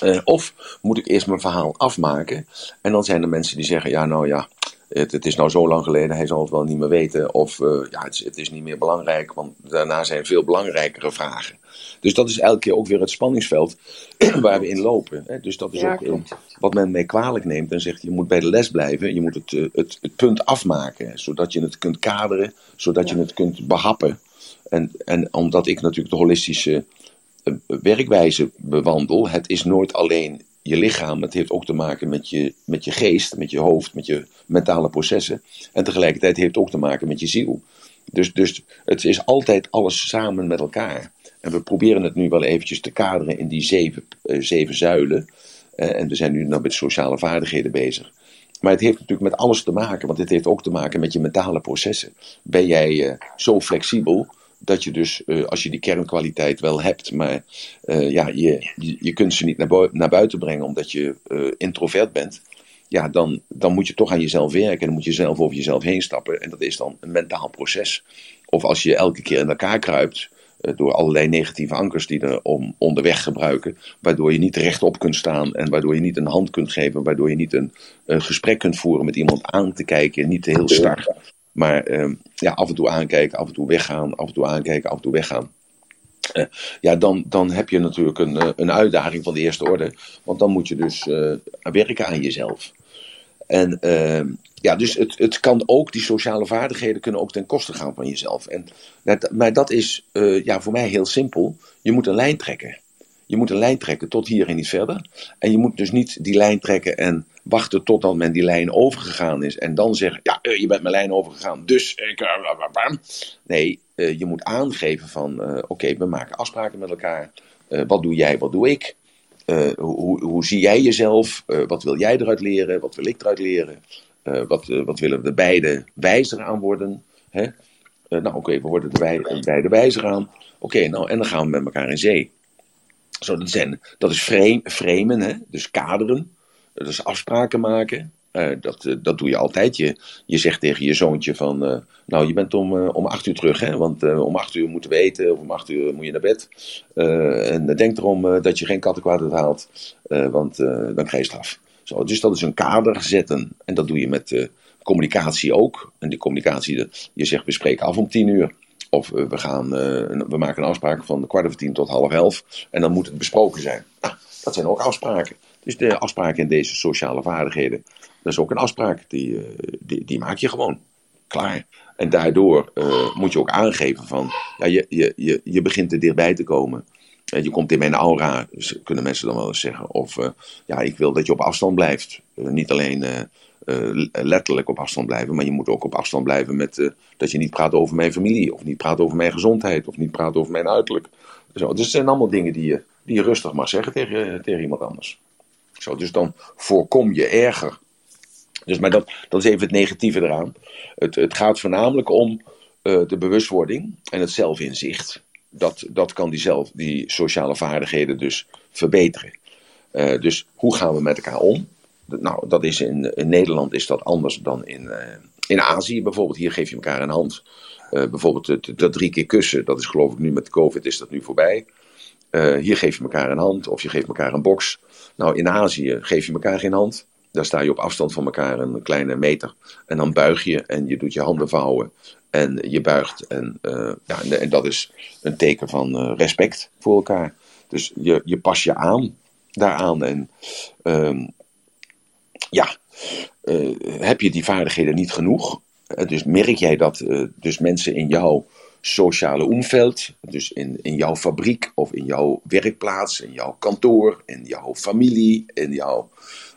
Eh, of moet ik eerst mijn verhaal afmaken? En dan zijn er mensen die zeggen: ja, nou ja, het, het is nou zo lang geleden, hij zal het wel niet meer weten. Of eh, ja, het het is niet meer belangrijk, want daarna zijn veel belangrijkere vragen. Dus dat is elke keer ook weer het spanningsveld waar we in lopen. Hè? Dus dat is ja ook wat men mee kwalijk neemt en zegt: je moet bij de les blijven, je moet het, eh, het, het punt afmaken, zodat je het kunt kaderen, zodat je het kunt behappen. En, en omdat ik natuurlijk de holistische eh, werkwijze bewandel, het is nooit alleen je lichaam, het heeft ook te maken met je, met je geest, met je hoofd, met je mentale processen. En tegelijkertijd heeft het ook te maken met je ziel. Dus, dus het is altijd alles samen met elkaar. En we proberen het nu wel eventjes te kaderen in die zeven, eh, zeven zuilen. Eh, en we zijn nu nog met sociale vaardigheden bezig. Maar het heeft natuurlijk met alles te maken, want het heeft ook te maken met je mentale processen. Ben jij eh, zo flexibel dat je dus, als je die kernkwaliteit wel hebt, maar ja, je, je, kunt ze niet naar, naar buiten brengen omdat je introvert bent, ja, dan, dan moet je toch aan jezelf werken en dan moet je zelf over jezelf heen stappen. En dat is dan een mentaal proces. Of als je elke keer in elkaar kruipt door allerlei negatieve ankers die er om, onderweg gebruiken, waardoor je niet rechtop kunt staan en waardoor je niet een hand kunt geven, waardoor je niet een, gesprek kunt voeren met iemand aan te kijken, niet heel star. Maar ehm, ja, af en toe aankijken, af en toe weggaan, af en toe aankijken, af en toe weggaan. Eh, ja, dan, dan heb je natuurlijk een, eh, een uitdaging van de eerste orde. Want dan moet je dus eh, werken aan jezelf. En ehm, ja, dus het, het kan ook, die sociale vaardigheden kunnen ook ten koste gaan van jezelf. En, maar dat is eh, ja, voor mij heel simpel. Je moet een lijn trekken. Je moet een lijn trekken tot hier en niet verder. En je moet dus niet die lijn trekken en wachten totdat men die lijn overgegaan is. En dan zeggen, ja, eh, je bent mijn lijn overgegaan, dus ik... eh. Nee, je moet aangeven van, oké, we maken afspraken met elkaar. Wat doe jij, wat doe ik? Eh, hoe, hoe zie jij jezelf? Eh, wat wil jij eruit leren? Wat wil ik eruit leren? Eh, wat, wat willen we beide wijzer aan worden? Hè? Nou, oké, we worden er beide, wijzer aan. Oké, nou, en dan gaan we met elkaar in zee. Zo, dat, zijn, dat is frame, framen, hè? dus kaderen. Dat is afspraken maken. Eh, dat, eh, dat doe je altijd. Je, je zegt tegen je zoontje van, eh, nou je bent om, om acht uur terug, hè? want om acht uur moeten we eten of om acht uur moet je naar bed. En denk erom dat je geen kattenkwaad haalt, want dan krijg je straf. Zo, dus dat is een kader zetten. En dat doe je met communicatie ook. En die communicatie, je zegt we spreken af om tien uur. Of we, gaan, we maken een afspraak van kwart over tien tot half elf. En dan moet het besproken zijn. Nou, dat zijn ook afspraken. Dus de afspraken in deze sociale vaardigheden. Dat is ook een afspraak. Die, eh, die, die maak je gewoon. Klaar. En daardoor eh, moet je ook aangeven van... Ja, je, je, je, je begint er dichtbij te komen. Eh, je komt in mijn aura, dus kunnen mensen dan wel eens zeggen. Of eh, ja, ik wil dat je op afstand blijft. Niet alleen letterlijk op afstand blijven, maar je moet ook op afstand blijven met dat je niet praat over mijn familie, of niet praat over mijn gezondheid, of niet praat over mijn uiterlijk. Zo, dus het zijn allemaal dingen die je, die je rustig mag zeggen tegen, tegen iemand anders. Zo, dus dan voorkom je erger. Dus, maar dat, is even het negatieve eraan. Het, het gaat voornamelijk om eh, de bewustwording en het zelfinzicht. Dat, dat kan die, zelf, die sociale vaardigheden dus verbeteren. Eh, dus hoe gaan we met elkaar om? Nou, dat is in, in Nederland is dat anders dan in, eh, in Azië bijvoorbeeld. Hier geef je elkaar een hand. Bijvoorbeeld dat drie keer kussen, dat is geloof ik nu met COVID is dat nu voorbij. Hier geef je elkaar een hand of je geeft elkaar een box. Nou, in Azië geef je elkaar geen hand. Daar sta je op afstand van elkaar een kleine meter. En dan buig je en je doet je handen vouwen. En je buigt. En, eh, ja, en, dat is een teken van eh, respect voor elkaar. Dus je, je pas je aan daaraan. En ehm, ja, eh, heb je die vaardigheden niet genoeg? Dus merk jij dat dus mensen in jou sociale omveld, dus in, in jouw fabriek of in jouw werkplaats, in jouw kantoor, in jouw familie, in jouw.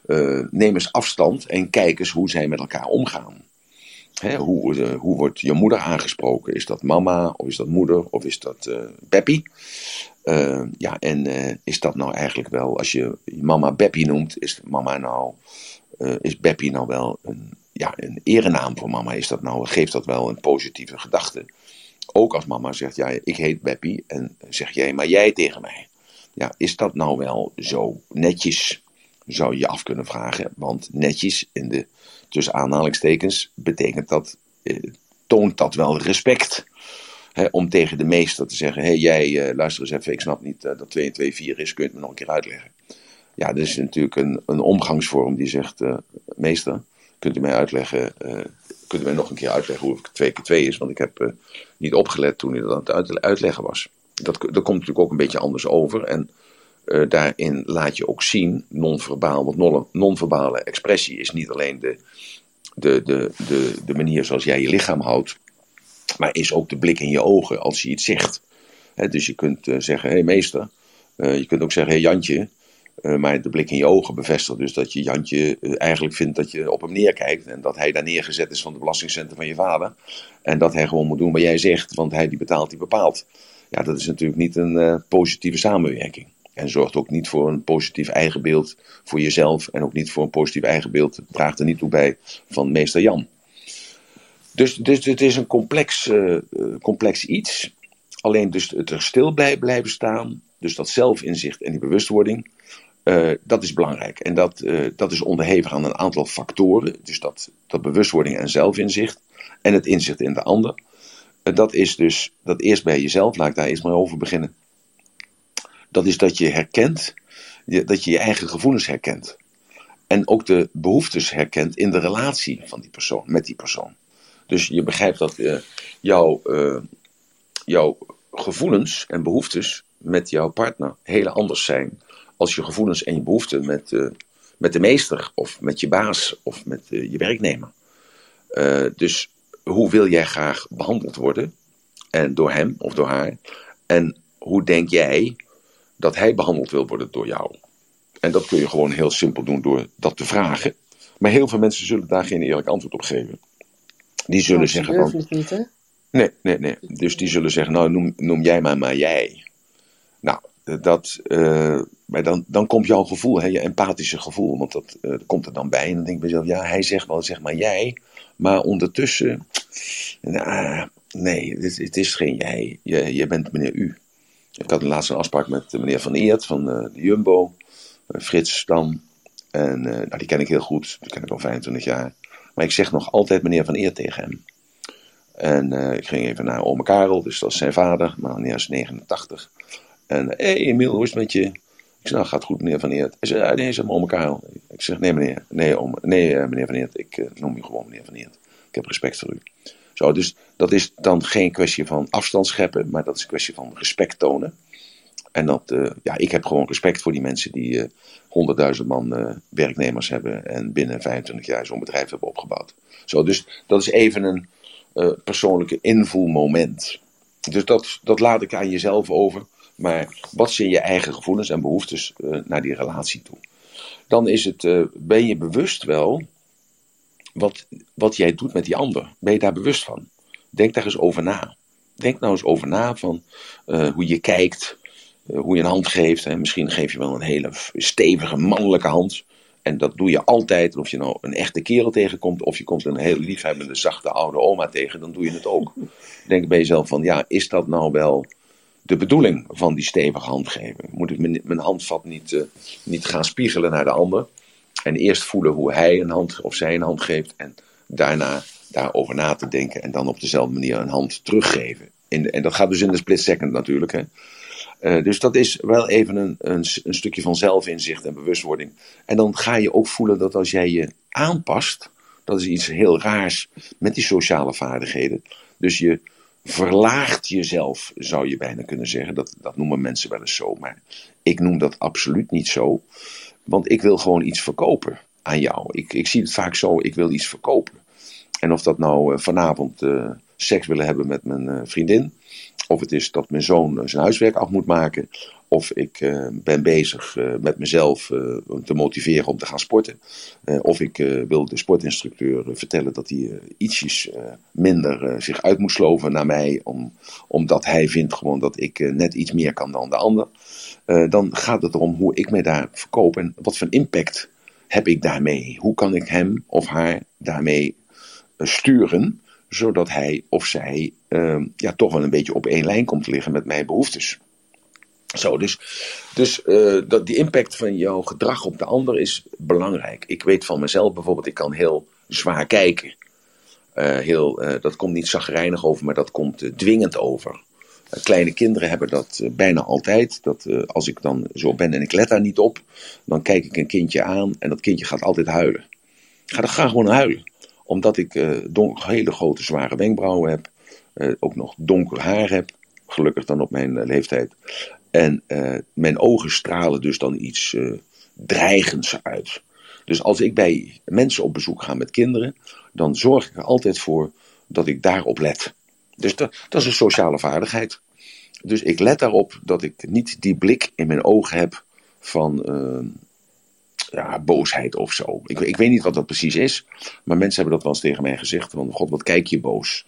Uh, neem eens afstand en kijk eens hoe zij met elkaar omgaan. Hè, hoe, uh, hoe wordt je moeder aangesproken? Is dat mama, of is dat moeder, of is dat uh, Beppie? ja, en is dat nou eigenlijk wel, als je mama Beppie noemt, is mama nou, is Beppie nou wel een, ja, een erenaam voor mama? Is dat nou, geeft dat wel een positieve gedachte? Ook als mama zegt, ja, ik heet Beppie en zeg jij maar jij tegen mij. Ja, is dat nou wel zo netjes? Zou je af kunnen vragen. Want netjes, in de, tussen aanhalingstekens, betekent dat, eh, toont dat wel respect. om tegen de meester te zeggen, hé hey, jij, uh, luister eens even, ik snap niet uh, dat 2 en 2 4 is, kun je het me nog een keer uitleggen? Ja, dat is natuurlijk een, een omgangsvorm die zegt, meester, kunt u mij uitleggen kunt u mij nog een keer uitleggen hoe het 2 keer 2 is? Want ik heb niet opgelet toen u dat aan het uitleggen was. Dat, dat komt natuurlijk ook een beetje anders over. En uh, daarin laat je ook zien, non-verbaal, want non-verbale expressie is niet alleen de, de, de, de, de manier zoals jij je lichaam houdt, maar is ook de blik in je ogen als je iets zegt. Dus je kunt uh, zeggen, hé hey, meester, je kunt ook zeggen, hé hey, Jantje, maar de blik in je ogen bevestigt dus dat je Jantje eigenlijk vindt dat je op hem neerkijkt. En dat hij daar neergezet is van de belastingcenten van je vader. En dat hij gewoon moet doen wat jij zegt, want hij die betaalt, die bepaalt. Ja, dat is natuurlijk niet een positieve samenwerking. En zorgt ook niet voor een positief eigenbeeld voor jezelf. En ook niet voor een positief eigenbeeld. Draagt er niet toe bij van meester Jan. Dus, dus het is een complex, complex iets. Alleen dus het er stil blijven staan. Dus dat zelfinzicht en die bewustwording uh, dat is belangrijk. En dat, dat is onderhevig aan een aantal factoren. Dus dat, dat bewustwording en zelfinzicht. En het inzicht in de ander. Dat is dus dat eerst bij jezelf, laat ik daar eerst maar over beginnen. Dat is dat je herkent, dat je je eigen gevoelens herkent. En ook de behoeftes herkent in de relatie van die persoon, met die persoon. Dus je begrijpt dat jouw, jouw gevoelens en behoeftes met jouw partner heel anders zijn als je gevoelens en je behoeften met, uh, met de meester of met je baas of met je werknemer. Dus hoe wil jij graag behandeld worden? En door hem of door haar? En hoe denk jij dat hij behandeld wil worden door jou? En dat kun je gewoon heel simpel doen door dat te vragen. Maar heel veel mensen zullen daar geen eerlijk antwoord op geven. Die zullen oh, zeggen van. Niet, hè? Nee, nee, nee. Dus die zullen zeggen, nou noem, noem jij maar maar jij. Nou, dat, uh, maar dan, dan komt jouw gevoel, hè, je empathische gevoel, want dat uh, komt er dan bij. En dan denk ik bij mezelf, ja, hij zegt wel, zeg maar jij. Maar ondertussen, uh, nee, het, het, is geen jij. Je, je bent meneer U. Ik had laatst een afspraak met meneer Van Eert van de Jumbo, Frits Stam. En nou, die ken ik heel goed, die ken ik al 25 jaar. Maar ik zeg nog altijd meneer Van Eert tegen hem. En ik ging even naar Ome Karel, dus dat is zijn vader, maar meneer is 89. En hé hey, Emiel, hoe is het met je? Ik zeg, nou gaat goed meneer Van Eert. Hij zei, nee, zeg maar om elkaar. Ik zeg, nee meneer, nee, om, nee meneer Van Eert, ik noem je gewoon meneer Van Eert. Ik heb respect voor u. Dus dat is dan geen kwestie van afstand scheppen, maar dat is een kwestie van respect tonen. En dat, uh, ja, ik heb gewoon respect voor die mensen die honderdduizend man werknemers hebben en binnen 25 jaar zo'n bedrijf hebben opgebouwd. Zo, dus dat is even een persoonlijke invoelmoment. Dus dat, dat laat ik aan jezelf over. Maar wat zijn je eigen gevoelens en behoeftes uh, naar die relatie toe? Dan is het, uh, ben je bewust wel wat, wat jij doet met die ander? Ben je daar bewust van? Denk daar eens over na. Denk nou eens over na van uh, hoe je kijkt, hoe je een hand geeft. Hè. Misschien geef je wel een hele stevige mannelijke hand. En dat doe je altijd. Of je nou een echte kerel tegenkomt, of je komt een heel liefhebbende, zachte oude oma tegen, dan doe je het ook. Denk bij jezelf van, ja, is dat nou wel de bedoeling van die stevige handgeven. Moet ik mijn, handvat niet, uh, niet gaan spiegelen naar de ander. En eerst voelen hoe hij een hand of zij een hand geeft. En daarna daarover na te denken. En dan op dezelfde manier een hand teruggeven. En dat gaat dus in de split second natuurlijk. Hè. Uh, dus dat is wel even een, een, een, stukje van zelfinzicht en bewustwording. En dan ga je ook voelen dat als jij je aanpast. Dat is iets heel raars met die sociale vaardigheden. Dus je verlaagt jezelf, zou je bijna kunnen zeggen. Dat, dat noemen mensen wel eens zo, maar ik noem dat absoluut niet zo. Want ik wil gewoon iets verkopen aan jou. Ik, ik zie het vaak zo, ik wil iets verkopen. En of dat nou uh, vanavond uh, seks willen hebben met mijn vriendin. Of het is dat mijn zoon zijn huiswerk af moet maken. Of ik ben bezig met mezelf te motiveren om te gaan sporten. of ik wil de sportinstructeur vertellen dat hij ietsjes minder zich uit moet sloven naar mij. Om, omdat hij vindt gewoon dat ik net iets meer kan dan de ander. Dan gaat het erom hoe ik mij daar verkoop en wat voor impact heb ik daarmee. Hoe kan ik hem of haar daarmee sturen. Zodat hij of zij ja, toch wel een beetje op één lijn komt te liggen met mijn behoeftes. Zo, dus, dus uh, dat, die impact van jouw gedrag op de ander is belangrijk. Ik weet van mezelf bijvoorbeeld, ik kan heel zwaar kijken. Heel, dat komt niet zagrijnig over, maar dat komt dwingend over. Kleine kinderen hebben dat bijna altijd. Dat als ik dan zo ben en ik let daar niet op, dan kijk ik een kindje aan en dat kindje gaat altijd huilen. Ga dan ga gewoon huilen. Omdat ik hele grote zware wenkbrauwen heb, ook nog donker haar heb gelukkig dan op mijn leeftijd. En mijn ogen stralen dus dan iets dreigends uit. Dus als ik bij mensen op bezoek ga met kinderen, dan zorg ik er altijd voor dat ik daarop let. Dus dat, is een sociale vaardigheid. Dus ik let daarop dat ik niet die blik in mijn ogen heb van uh, ja, boosheid of zo. Ik, ik, weet niet wat dat precies is, maar mensen hebben dat wel eens tegen mij gezegd: van God, wat kijk je boos?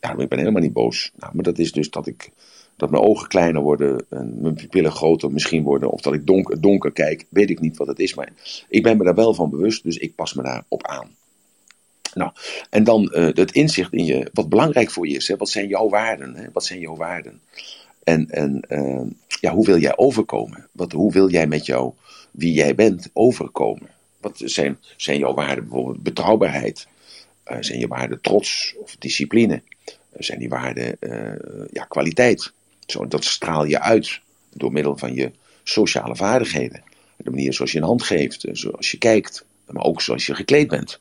ja, ik ben helemaal niet boos. Nou, maar dat is dus dat ik dat mijn ogen kleiner worden en mijn pupillen groter misschien worden. Of dat ik donker, donker kijk, weet ik niet wat het is. Maar ik ben me daar wel van bewust, dus ik pas me daarop aan. Nou, en dan uh, het inzicht in je, wat belangrijk voor je is. Hè? Wat zijn jouw waarden? Hè? Wat zijn jouw waarden? En, en uh, ja, hoe wil jij overkomen? Wat, hoe wil jij met jou, wie jij bent, overkomen? Wat zijn, zijn jouw waarden? Bijvoorbeeld betrouwbaarheid. Uh, zijn je waarden trots of discipline? zijn die waarden ja, kwaliteit? Zo, dat straal je uit door middel van je sociale vaardigheden. De manier zoals je een hand geeft, eh, zoals je kijkt, maar ook zoals je gekleed bent.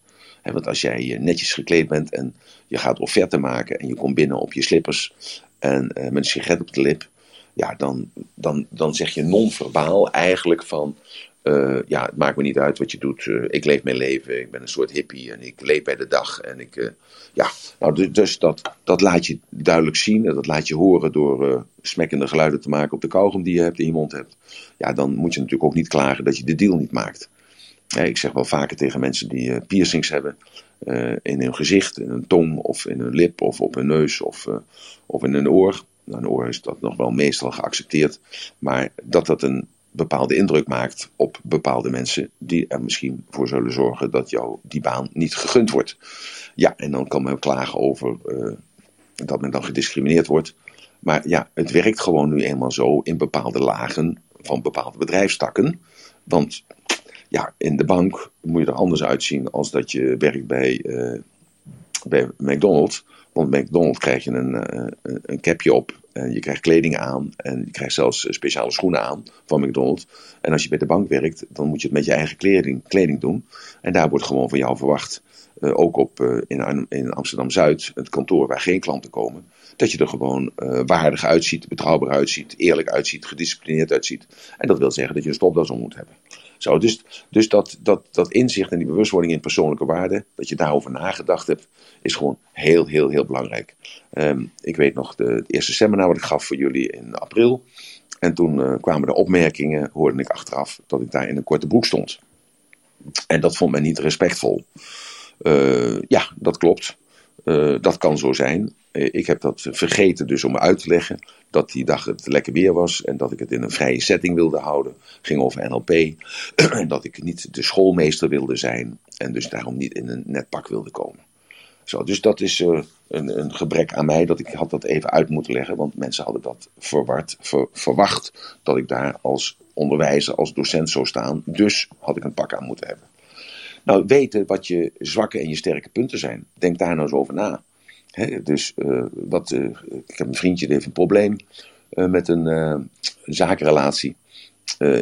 Want als jij eh, netjes gekleed bent en je gaat offerte maken en je komt binnen op je slippers en uh, met een sigaret op de lip, ja, dan, dan, dan zeg je non-verbaal eigenlijk van uh, ja, het maakt me niet uit wat je doet. Ik leef mijn leven. Ik ben een soort hippie en ik leef bij de dag. En ik, ja, nou, dus, dus dat, dat laat je duidelijk zien. En dat laat je horen door smekkende geluiden te maken op de kauwgom die je hebt in je mond hebt. Ja, dan moet je natuurlijk ook niet klagen dat je de deal niet maakt. Ik zeg wel vaker tegen mensen die piercings hebben. in hun gezicht, in hun tong of in hun lip of op hun neus of, of in hun oor. Nou, een oor is dat nog wel meestal geaccepteerd. Maar dat dat een bepaalde indruk maakt op bepaalde mensen die er misschien voor zullen zorgen dat jou die baan niet gegund wordt. Ja, en dan kan men klagen over dat men dan gediscrimineerd wordt. Maar ja, het werkt gewoon nu eenmaal zo in bepaalde lagen van bepaalde bedrijfstakken. Want ja, in de bank moet je er anders uitzien als dat je werkt bij, uh, bij McDonald's. Want bij McDonald's krijg je een, uh, een capje op en je krijgt kleding aan en je krijgt zelfs speciale schoenen aan van McDonald's. En als je bij de bank werkt, dan moet je het met je eigen kleding, kleding doen. En daar wordt gewoon van jou verwacht, ook op, in, in Amsterdam-Zuid, het kantoor waar geen klanten komen, dat je er gewoon waardig uitziet, betrouwbaar uitziet, eerlijk uitziet, gedisciplineerd uitziet. En dat wil zeggen dat je een stopdas om moet hebben. Zo, dus dus dat, dat, dat inzicht en die bewustwording in persoonlijke waarden, dat je daarover nagedacht hebt, is gewoon heel, heel, heel belangrijk. Um, ik weet nog de, het eerste seminar wat ik gaf voor jullie in april. En toen uh, kwamen er opmerkingen, hoorde ik achteraf, dat ik daar in een korte broek stond. En dat vond men niet respectvol. Uh, ja, dat klopt. Uh, dat kan zo zijn. Uh, ik heb dat vergeten dus om uit te leggen dat die dag het lekker weer was en dat ik het in een vrije setting wilde houden. Ging over NLP. en dat ik niet de schoolmeester wilde zijn en dus daarom niet in een net pak wilde komen. Zo, dus dat is uh, een, een, gebrek aan mij dat ik had dat even uit moeten leggen, want mensen hadden dat verward, ver, verwacht dat ik daar als onderwijzer, als docent zou staan. Dus had ik een pak aan moeten hebben. Nou, weten wat je zwakke en je sterke punten zijn. Denk daar nou eens over na. Dus uh, wat, uh, ik heb een vriendje die heeft een probleem uh, met een, zakenrelatie.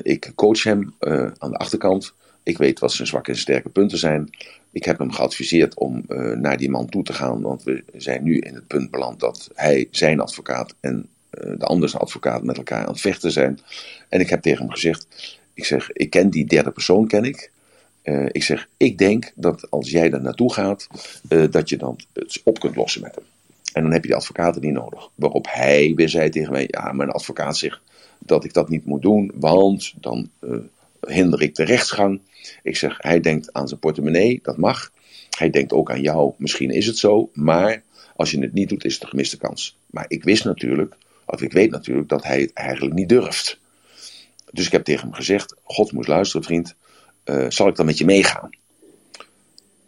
ik coach hem aan de achterkant. Ik weet wat zijn zwakke en sterke punten zijn. Ik heb hem geadviseerd om naar die man toe te gaan, want we zijn nu in het punt beland dat hij zijn advocaat en de andere advocaat met elkaar aan het vechten zijn. En ik heb tegen hem gezegd: Ik zeg, ik ken die derde persoon, ken ik. Uh, ik zeg, ik denk dat als jij daar naartoe gaat, uh, dat je dan het op kunt lossen met hem. En dan heb je de advocaten niet nodig. Waarop hij weer zei tegen mij: Ja, mijn advocaat zegt dat ik dat niet moet doen, want dan uh, hinder ik de rechtsgang. Ik zeg: Hij denkt aan zijn portemonnee, dat mag. Hij denkt ook aan jou, misschien is het zo, maar als je het niet doet, is het een gemiste kans. Maar ik wist natuurlijk, of ik weet natuurlijk, dat hij het eigenlijk niet durft. Dus ik heb tegen hem gezegd: God moest luisteren, vriend. Uh, zal ik dan met je meegaan?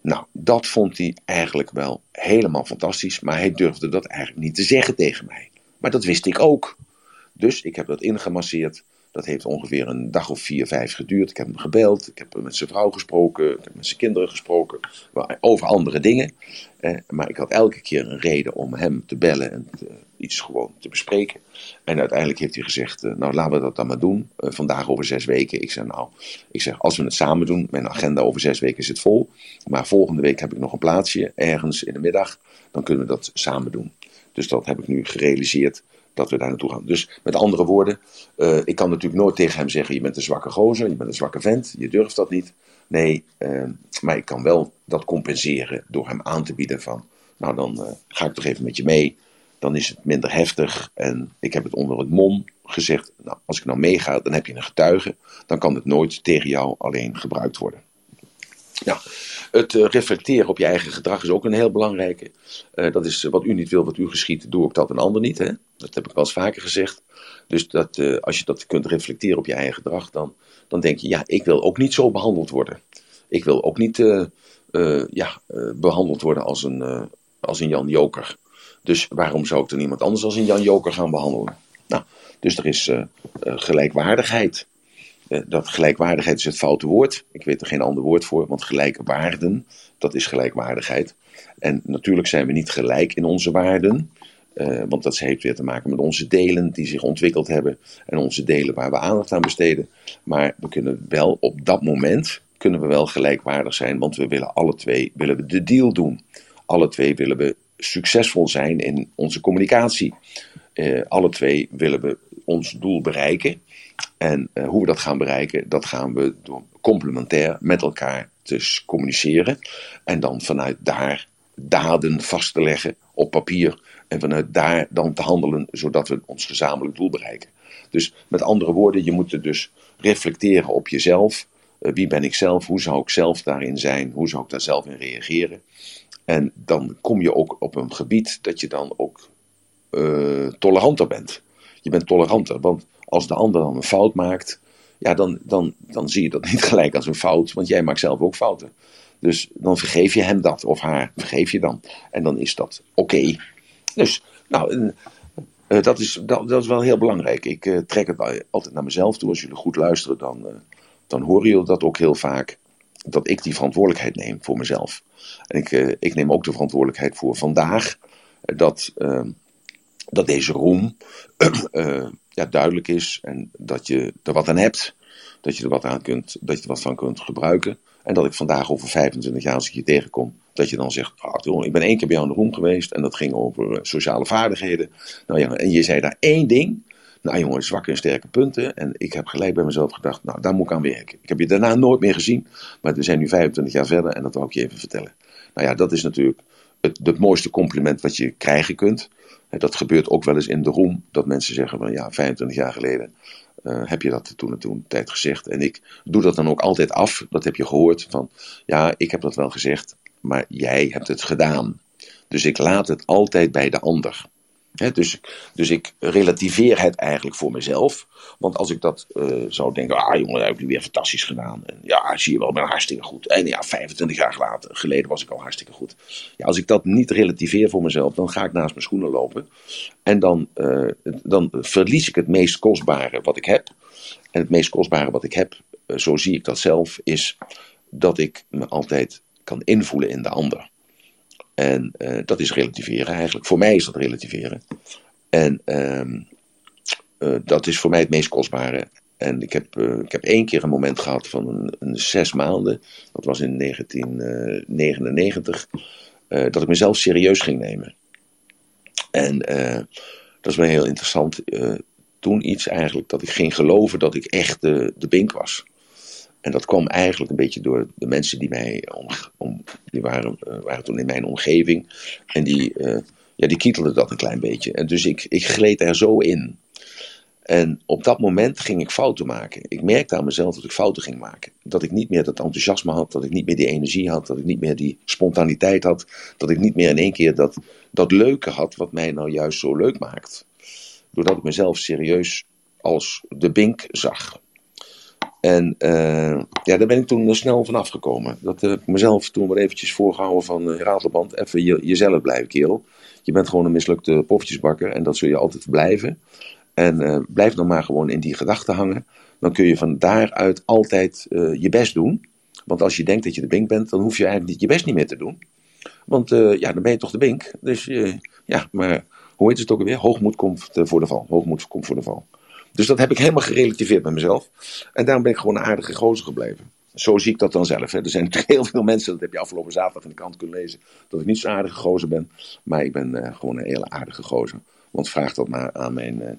Nou, dat vond hij eigenlijk wel helemaal fantastisch, maar hij durfde dat eigenlijk niet te zeggen tegen mij. Maar dat wist ik ook. Dus ik heb dat ingemasseerd. Dat heeft ongeveer een dag of vier, vijf geduurd. Ik heb hem gebeld, ik heb met zijn vrouw gesproken, ik heb met zijn kinderen gesproken, over andere dingen. Eh, maar ik had elke keer een reden om hem te bellen en iets gewoon te bespreken. En uiteindelijk heeft hij gezegd, eh, nou laten we dat dan maar doen. Eh, vandaag over zes weken. Ik zeg nou, ik zeg als we het samen doen, mijn agenda over zes weken zit vol. Maar volgende week heb ik nog een plaatsje ergens in de middag. Dan kunnen we dat samen doen. Dus dat heb ik nu gerealiseerd dat we daar naartoe gaan. Dus met andere woorden, uh, ik kan natuurlijk nooit tegen hem zeggen: je bent een zwakke gozer, je bent een zwakke vent, je durft dat niet. Nee, uh, maar ik kan wel dat compenseren door hem aan te bieden van, nou dan uh, ga ik toch even met je mee. Dan is het minder heftig en ik heb het onder het mom gezegd, nou als ik nou meega, dan heb je een getuige. Dan kan het nooit tegen jou alleen gebruikt worden. Nou, het uh, reflecteren op je eigen gedrag is ook een heel belangrijke. Uh, dat is wat u niet wil, wat u geschiet, doe ik dat een ander niet. Hè? Dat heb ik wel eens vaker gezegd. Dus dat, als je dat kunt reflecteren op je eigen gedrag, dan, dan denk je, ja, ik wil ook niet zo behandeld worden. Ik wil ook niet ja, behandeld worden als een, als een Jan Joker. Dus waarom zou ik dan iemand anders als een Jan Joker gaan behandelen? Nou, dus er is gelijkwaardigheid. Eh, dat gelijkwaardigheid is het foute woord. Ik weet er geen ander woord voor, want gelijke waarden, dat is gelijkwaardigheid. En natuurlijk zijn we niet gelijk in onze waarden, uh, want dat heeft weer te maken met onze delen die zich ontwikkeld hebben en onze delen waar we aandacht aan besteden. Maar we kunnen wel op dat moment kunnen we wel gelijkwaardig zijn, want we willen alle twee willen we de deal doen. Alle twee willen we succesvol zijn in onze communicatie. Uh, alle twee willen we ons doel bereiken. En uh, hoe we dat gaan bereiken, dat gaan we door complementair met elkaar te communiceren. En dan vanuit daar daden vast te leggen op papier. En vanuit daar dan te handelen, zodat we ons gezamenlijk doel bereiken. Dus met andere woorden, je moet dus reflecteren op jezelf. Uh, wie ben ik zelf? Hoe zou ik zelf daarin zijn? Hoe zou ik daar zelf in reageren? En dan kom je ook op een gebied dat je dan ook uh, toleranter bent. Je bent toleranter, want als de ander dan een fout maakt, ja, dan, dan, dan zie je dat niet gelijk als een fout, want jij maakt zelf ook fouten. Dus dan vergeef je hem dat of haar, vergeef je dan. En dan is dat oké. Dus, nou, uh, dat, is, dat, dat, is wel heel belangrijk. Ik uh, trek het altijd naar mezelf toe. Als jullie goed luisteren, dan, uh, dan horen jullie dat ook heel vaak. Dat ik die verantwoordelijkheid neem voor mezelf. En ik, ik neem ook de verantwoordelijkheid voor vandaag. Dat, dat deze roem ja, duidelijk is en dat je er wat aan hebt. Dat je er wat aan kunt, dat je er wat van kunt gebruiken. En dat ik vandaag over 25 jaar, als ik je tegenkom, dat je dan zegt: ah, Ik ben één keer bij jou in de room geweest en dat ging over eh, sociale vaardigheden. Nou ja, en je zei daar één ding. Nou jongen, zwakke en sterke punten. En ik heb gelijk bij mezelf gedacht: Nou, daar moet ik aan werken. Ik heb je daarna nooit meer gezien, maar we zijn nu 25 jaar verder en dat wou ik je even vertellen. Nou ja, dat is natuurlijk het, het mooiste compliment wat je krijgen kunt. Dat gebeurt ook wel eens in de roem, dat mensen zeggen van ja, 25 jaar geleden uh, heb je dat toen en toen tijd gezegd. En ik doe dat dan ook altijd af, dat heb je gehoord, van ja, ik heb dat wel gezegd, maar jij hebt het gedaan. Dus ik laat het altijd bij de ander dus, dus ik relativeer het eigenlijk voor mezelf. Want als ik dat uh, zou denken, ah jongen, dat heb je weer fantastisch gedaan. En ja, zie je wel, ik ben hartstikke goed. En ja, 25 jaar later, geleden was ik al hartstikke goed. Ja, als ik dat niet relativeer voor mezelf, dan ga ik naast mijn schoenen lopen. En dan, uh, dan verlies ik het meest kostbare wat ik heb. En het meest kostbare wat ik heb, uh, zo zie ik dat zelf, is dat ik me altijd kan invoelen in de ander. En uh, dat is relativeren eigenlijk. Voor mij is dat relativeren. En uh, uh, dat is voor mij het meest kostbare. En ik heb, ik heb één keer een moment gehad van een, een zes maanden. Dat was in 1999. dat ik mezelf serieus ging nemen. En dat is wel heel interessant. toen iets eigenlijk dat ik ging geloven dat ik echt de, de bink was. En dat kwam eigenlijk een beetje door de mensen die mij om, om die waren, uh, waren toen in mijn omgeving. En die, uh, ja, die kietelde dat een klein beetje. En dus ik, ik gleed er zo in. En op dat moment ging ik fouten maken. Ik merkte aan mezelf dat ik fouten ging maken. Dat ik niet meer dat enthousiasme had, dat ik niet meer die energie had, dat ik niet meer die spontaniteit had, dat ik niet meer in één keer dat, dat leuke had wat mij nou juist zo leuk maakt. Doordat ik mezelf serieus als de bink zag. En uh, ja, daar ben ik toen snel vanaf gekomen. Dat heb ik mezelf toen maar eventjes voorgehouden van uh. Even je, jezelf blijven, kerel. Je bent gewoon een mislukte poffertjesbakker en dat zul je altijd blijven. En uh, blijf dan maar gewoon in die gedachten hangen. Dan kun je van daaruit altijd je best doen. Want als je denkt dat je de bink bent, dan hoef je eigenlijk niet je best niet meer te doen. Want ja, dan ben je toch de bink. Dus ja, maar hoe heet het ook alweer? Hoogmoed komt voor de val. Hoogmoed komt voor de val. Dus dat heb ik helemaal gerelativeerd met mezelf. En daarom ben ik gewoon een aardige gozer gebleven. Zo zie ik dat dan zelf. Hè. Er zijn heel veel mensen, dat heb je afgelopen zaterdag in de krant kunnen lezen, dat ik niet zo'n aardige gozer ben. Maar ik ben uh, gewoon een hele aardige gozer. Want vraag dat maar aan mijn uh,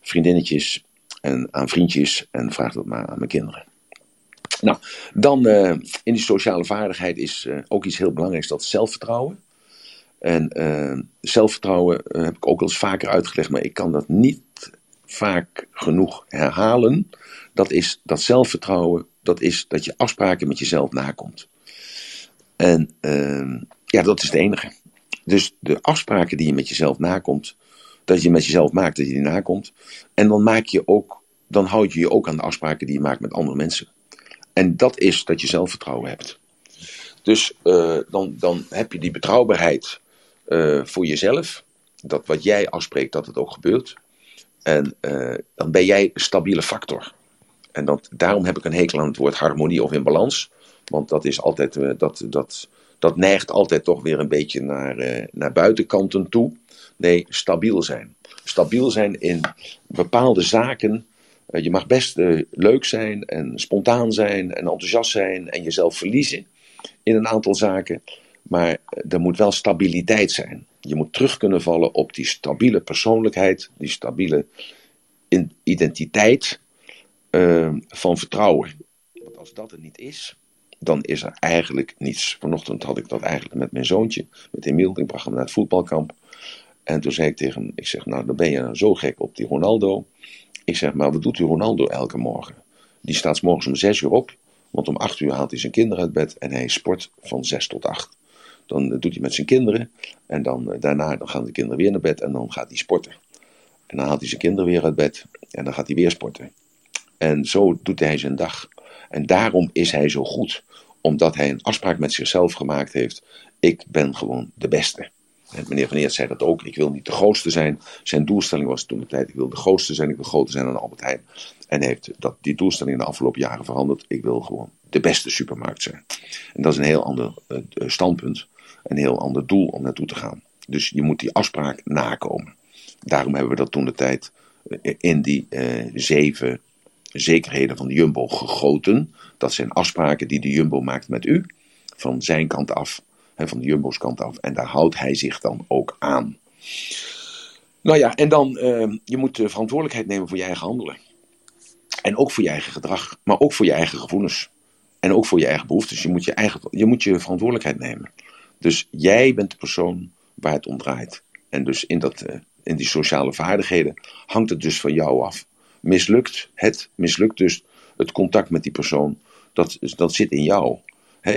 vriendinnetjes en aan vriendjes en vraag dat maar aan mijn kinderen. Nou, dan uh, in die sociale vaardigheid is ook iets heel belangrijks, dat zelfvertrouwen. En zelfvertrouwen heb ik ook al eens vaker uitgelegd, maar ik kan dat niet vaak genoeg herhalen. Dat is dat zelfvertrouwen, dat is dat je afspraken met jezelf nakomt. En uh, ja, dat is het enige. Dus de afspraken die je met jezelf nakomt, dat je met jezelf maakt, dat je die nakomt. En dan maak je ook, dan houd je je ook aan de afspraken die je maakt met andere mensen. En dat is dat je zelfvertrouwen hebt. Dus uh, dan, dan heb je die betrouwbaarheid uh, voor jezelf. Dat wat jij afspreekt, dat het ook gebeurt. En uh, dan ben jij een stabiele factor. En dat, daarom heb ik een hekel aan het woord harmonie of in balans. Want dat is altijd, uh, dat, dat, dat neigt altijd toch weer een beetje naar, uh, naar buitenkanten toe. Nee, stabiel zijn. Stabiel zijn in bepaalde zaken. je mag best leuk zijn en spontaan zijn en enthousiast zijn en jezelf verliezen in een aantal zaken. Maar er moet wel stabiliteit zijn. Je moet terug kunnen vallen op die stabiele persoonlijkheid, die stabiele identiteit uh, van vertrouwen. Want als dat er niet is, dan is er eigenlijk niets. Vanochtend had ik dat eigenlijk met mijn zoontje, met Emiel. Ik bracht hem naar het voetbalkamp. En toen zei ik tegen hem, ik zeg, nou dan ben je nou zo gek op die Ronaldo. Ik zeg, maar wat doet die Ronaldo elke morgen? Die staat morgens om zes uur op, want om acht uur haalt hij zijn kinderen uit bed en hij sport van zes tot acht. Dan doet hij met zijn kinderen. En dan, eh, daarna dan gaan de kinderen weer naar bed en dan gaat hij sporten. En dan haalt hij zijn kinderen weer uit bed en dan gaat hij weer sporten. En zo doet hij zijn dag. En daarom is hij zo goed. Omdat hij een afspraak met zichzelf gemaakt heeft. Ik ben gewoon de beste. En meneer Van Eert zei dat ook. Ik wil niet de grootste zijn. Zijn doelstelling was toen de tijd. Ik wil de grootste zijn. Ik wil groter zijn dan Albert Heijn. En heeft dat, die doelstelling in de afgelopen jaren veranderd. Ik wil gewoon de beste supermarkt zijn. En dat is een heel ander standpunt een heel ander doel om naartoe te gaan. Dus je moet die afspraak nakomen. Daarom hebben we dat toen de tijd eh, in die uh, zeven zekerheden van de Jumbo gegoten. Dat zijn afspraken die de Jumbo maakt met u, van zijn kant af, hè, van de Jumbo's kant af. En daar houdt hij zich dan ook aan. Nou ja, en dan, uh, je moet de verantwoordelijkheid nemen voor je eigen handelen. En ook voor je eigen gedrag, maar ook voor je eigen gevoelens. En ook voor je eigen behoeftes. Je moet je, eigen, je, moet je verantwoordelijkheid nemen. Dus jij bent de persoon waar het om draait. En dus in, dat, uh, in die sociale vaardigheden hangt het dus van jou af. Mislukt het, mislukt dus het contact met die persoon, dat, dat zit in jou.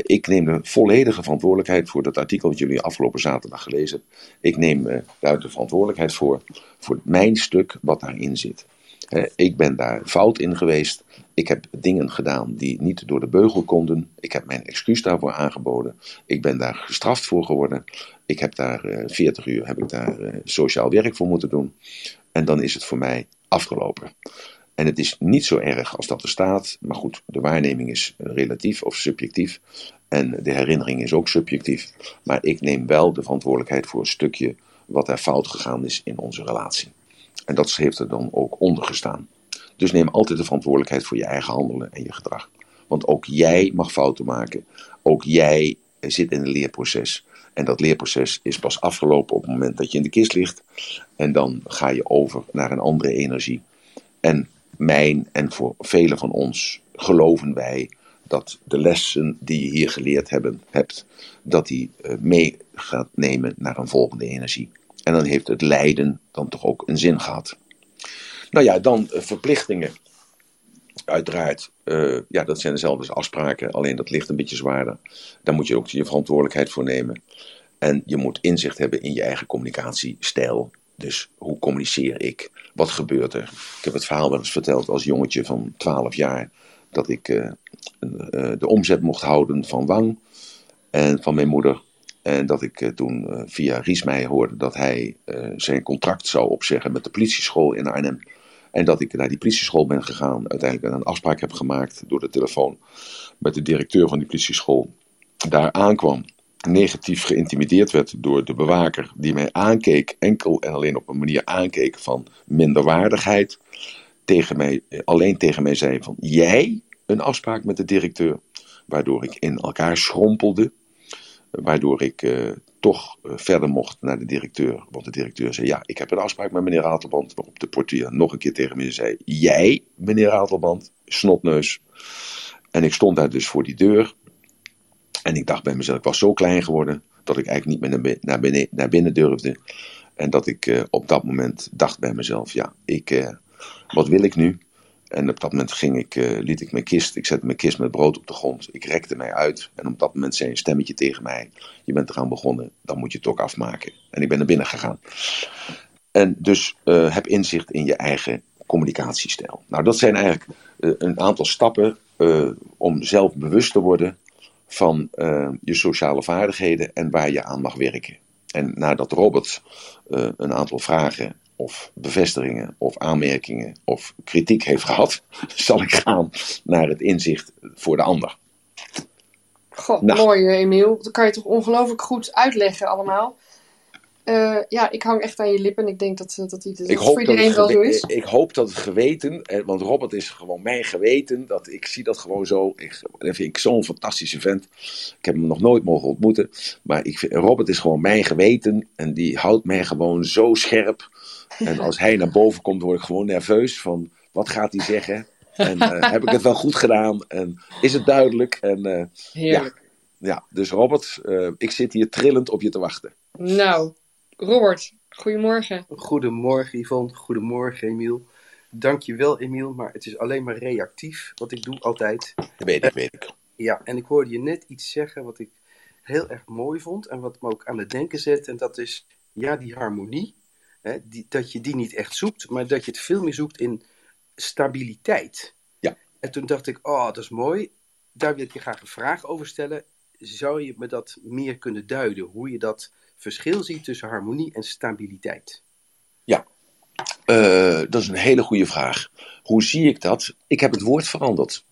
Ik neem de volledige verantwoordelijkheid voor dat artikel dat jullie afgelopen zaterdag gelezen hebben. Ik neem uh, daar de verantwoordelijkheid voor, voor mijn stuk wat daarin zit. Ik ben daar fout in geweest. Ik heb dingen gedaan die niet door de beugel konden. Ik heb mijn excuus daarvoor aangeboden. Ik ben daar gestraft voor geworden. Ik heb daar uh, 40 uur heb ik daar uh, sociaal werk voor moeten doen. En dan is het voor mij afgelopen. En het is niet zo erg als dat er staat. Maar goed, de waarneming is relatief of subjectief. En de herinnering is ook subjectief. Maar ik neem wel de verantwoordelijkheid voor een stukje wat er fout gegaan is in onze relatie. En dat heeft er dan ook onder gestaan. Dus neem altijd de verantwoordelijkheid voor je eigen handelen en je gedrag. Want ook jij mag fouten maken. Ook jij zit in een leerproces. En dat leerproces is pas afgelopen op het moment dat je in de kist ligt. En dan ga je over naar een andere energie. En mijn en voor velen van ons geloven wij dat de lessen die je hier geleerd hebben, hebt, dat die mee gaat nemen naar een volgende energie. En dan heeft het lijden dan toch ook een zin gehad. Nou ja, dan uh, verplichtingen. Uiteraard, uh, ja, dat zijn dezelfde afspraken, alleen dat ligt een beetje zwaarder. Daar moet je ook je verantwoordelijkheid voor nemen. En je moet inzicht hebben in je eigen communicatiestijl. Dus hoe communiceer ik? Wat gebeurt er? Ik heb het verhaal wel eens verteld als jongetje van 12 jaar. Dat ik uh, de omzet mocht houden van Wang en van mijn moeder. En dat ik toen via Riesmeij hoorde dat hij zijn contract zou opzeggen met de politieschool in Arnhem. En dat ik naar die politieschool ben gegaan. Uiteindelijk een afspraak heb gemaakt door de telefoon met de directeur van die politieschool. Daar aankwam. Negatief geïntimideerd werd door de bewaker die mij aankeek. Enkel en alleen op een manier aankeek van minderwaardigheid. Tegen mij, alleen tegen mij zei van jij een afspraak met de directeur. Waardoor ik in elkaar schrompelde. Waardoor ik uh, toch uh, verder mocht naar de directeur. Want de directeur zei: Ja, ik heb een afspraak met meneer Ratelband. Waarop de portier nog een keer tegen me zei: Jij, meneer Ratelband, snotneus. En ik stond daar dus voor die deur. En ik dacht bij mezelf: Ik was zo klein geworden. dat ik eigenlijk niet meer naar binnen, naar binnen durfde. En dat ik uh, op dat moment dacht bij mezelf: Ja, ik, wat wil ik nu? En op dat moment ging ik, uh, liet ik mijn kist, ik zette mijn kist met brood op de grond. Ik rekte mij uit. En op dat moment zei een stemmetje tegen mij: Je bent eraan begonnen, dan moet je het ook afmaken. En ik ben naar binnen gegaan. En dus uh, heb inzicht in je eigen communicatiestijl. Nou, dat zijn eigenlijk uh, een aantal stappen om zelf bewust te worden van je sociale vaardigheden en waar je aan mag werken. En nadat Robert een aantal vragen of bevestigingen of aanmerkingen of kritiek heeft gehad, zal ik gaan naar het inzicht voor de ander. God, nou. mooi Emiel. Dat kan je toch ongelooflijk goed uitleggen allemaal. Uh, ja, ik hang echt aan je lippen en ik denk dat, dat, dat, dat ik voor iedereen wel zo is. Ik hoop dat het geweten, want Robert is gewoon mijn geweten, dat, ik zie dat gewoon zo. Ik, dat vind ik zo'n fantastische vent. Ik heb hem nog nooit mogen ontmoeten, maar ik vind, Robert is gewoon mijn geweten en die houdt mij gewoon zo scherp. En als hij naar boven komt, word ik gewoon nerveus van wat gaat hij zeggen? En uh, heb ik het wel goed gedaan? En is het duidelijk? En, uh, Heerlijk. Ja, ja, dus Robert, uh, ik zit hier trillend op je te wachten. Nou, Robert, goedemorgen. Goedemorgen Yvonne, goedemorgen Emiel. Dankjewel Emiel, maar het is alleen maar reactief wat ik doe altijd. Dat weet ik, weet ik. Ja, en ik hoorde je net iets zeggen wat ik heel erg mooi vond en wat me ook aan het denken zet. En dat is, ja, die harmonie Hè, die, dat je die niet echt zoekt, maar dat je het veel meer zoekt in stabiliteit. Ja. En toen dacht ik, oh, dat is mooi. Daar wil ik je graag een vraag over stellen. Zou je me dat meer kunnen duiden? Hoe je dat verschil ziet tussen harmonie en stabiliteit? Ja, uh, dat is een hele goede vraag. Hoe zie ik dat? Ik heb het woord veranderd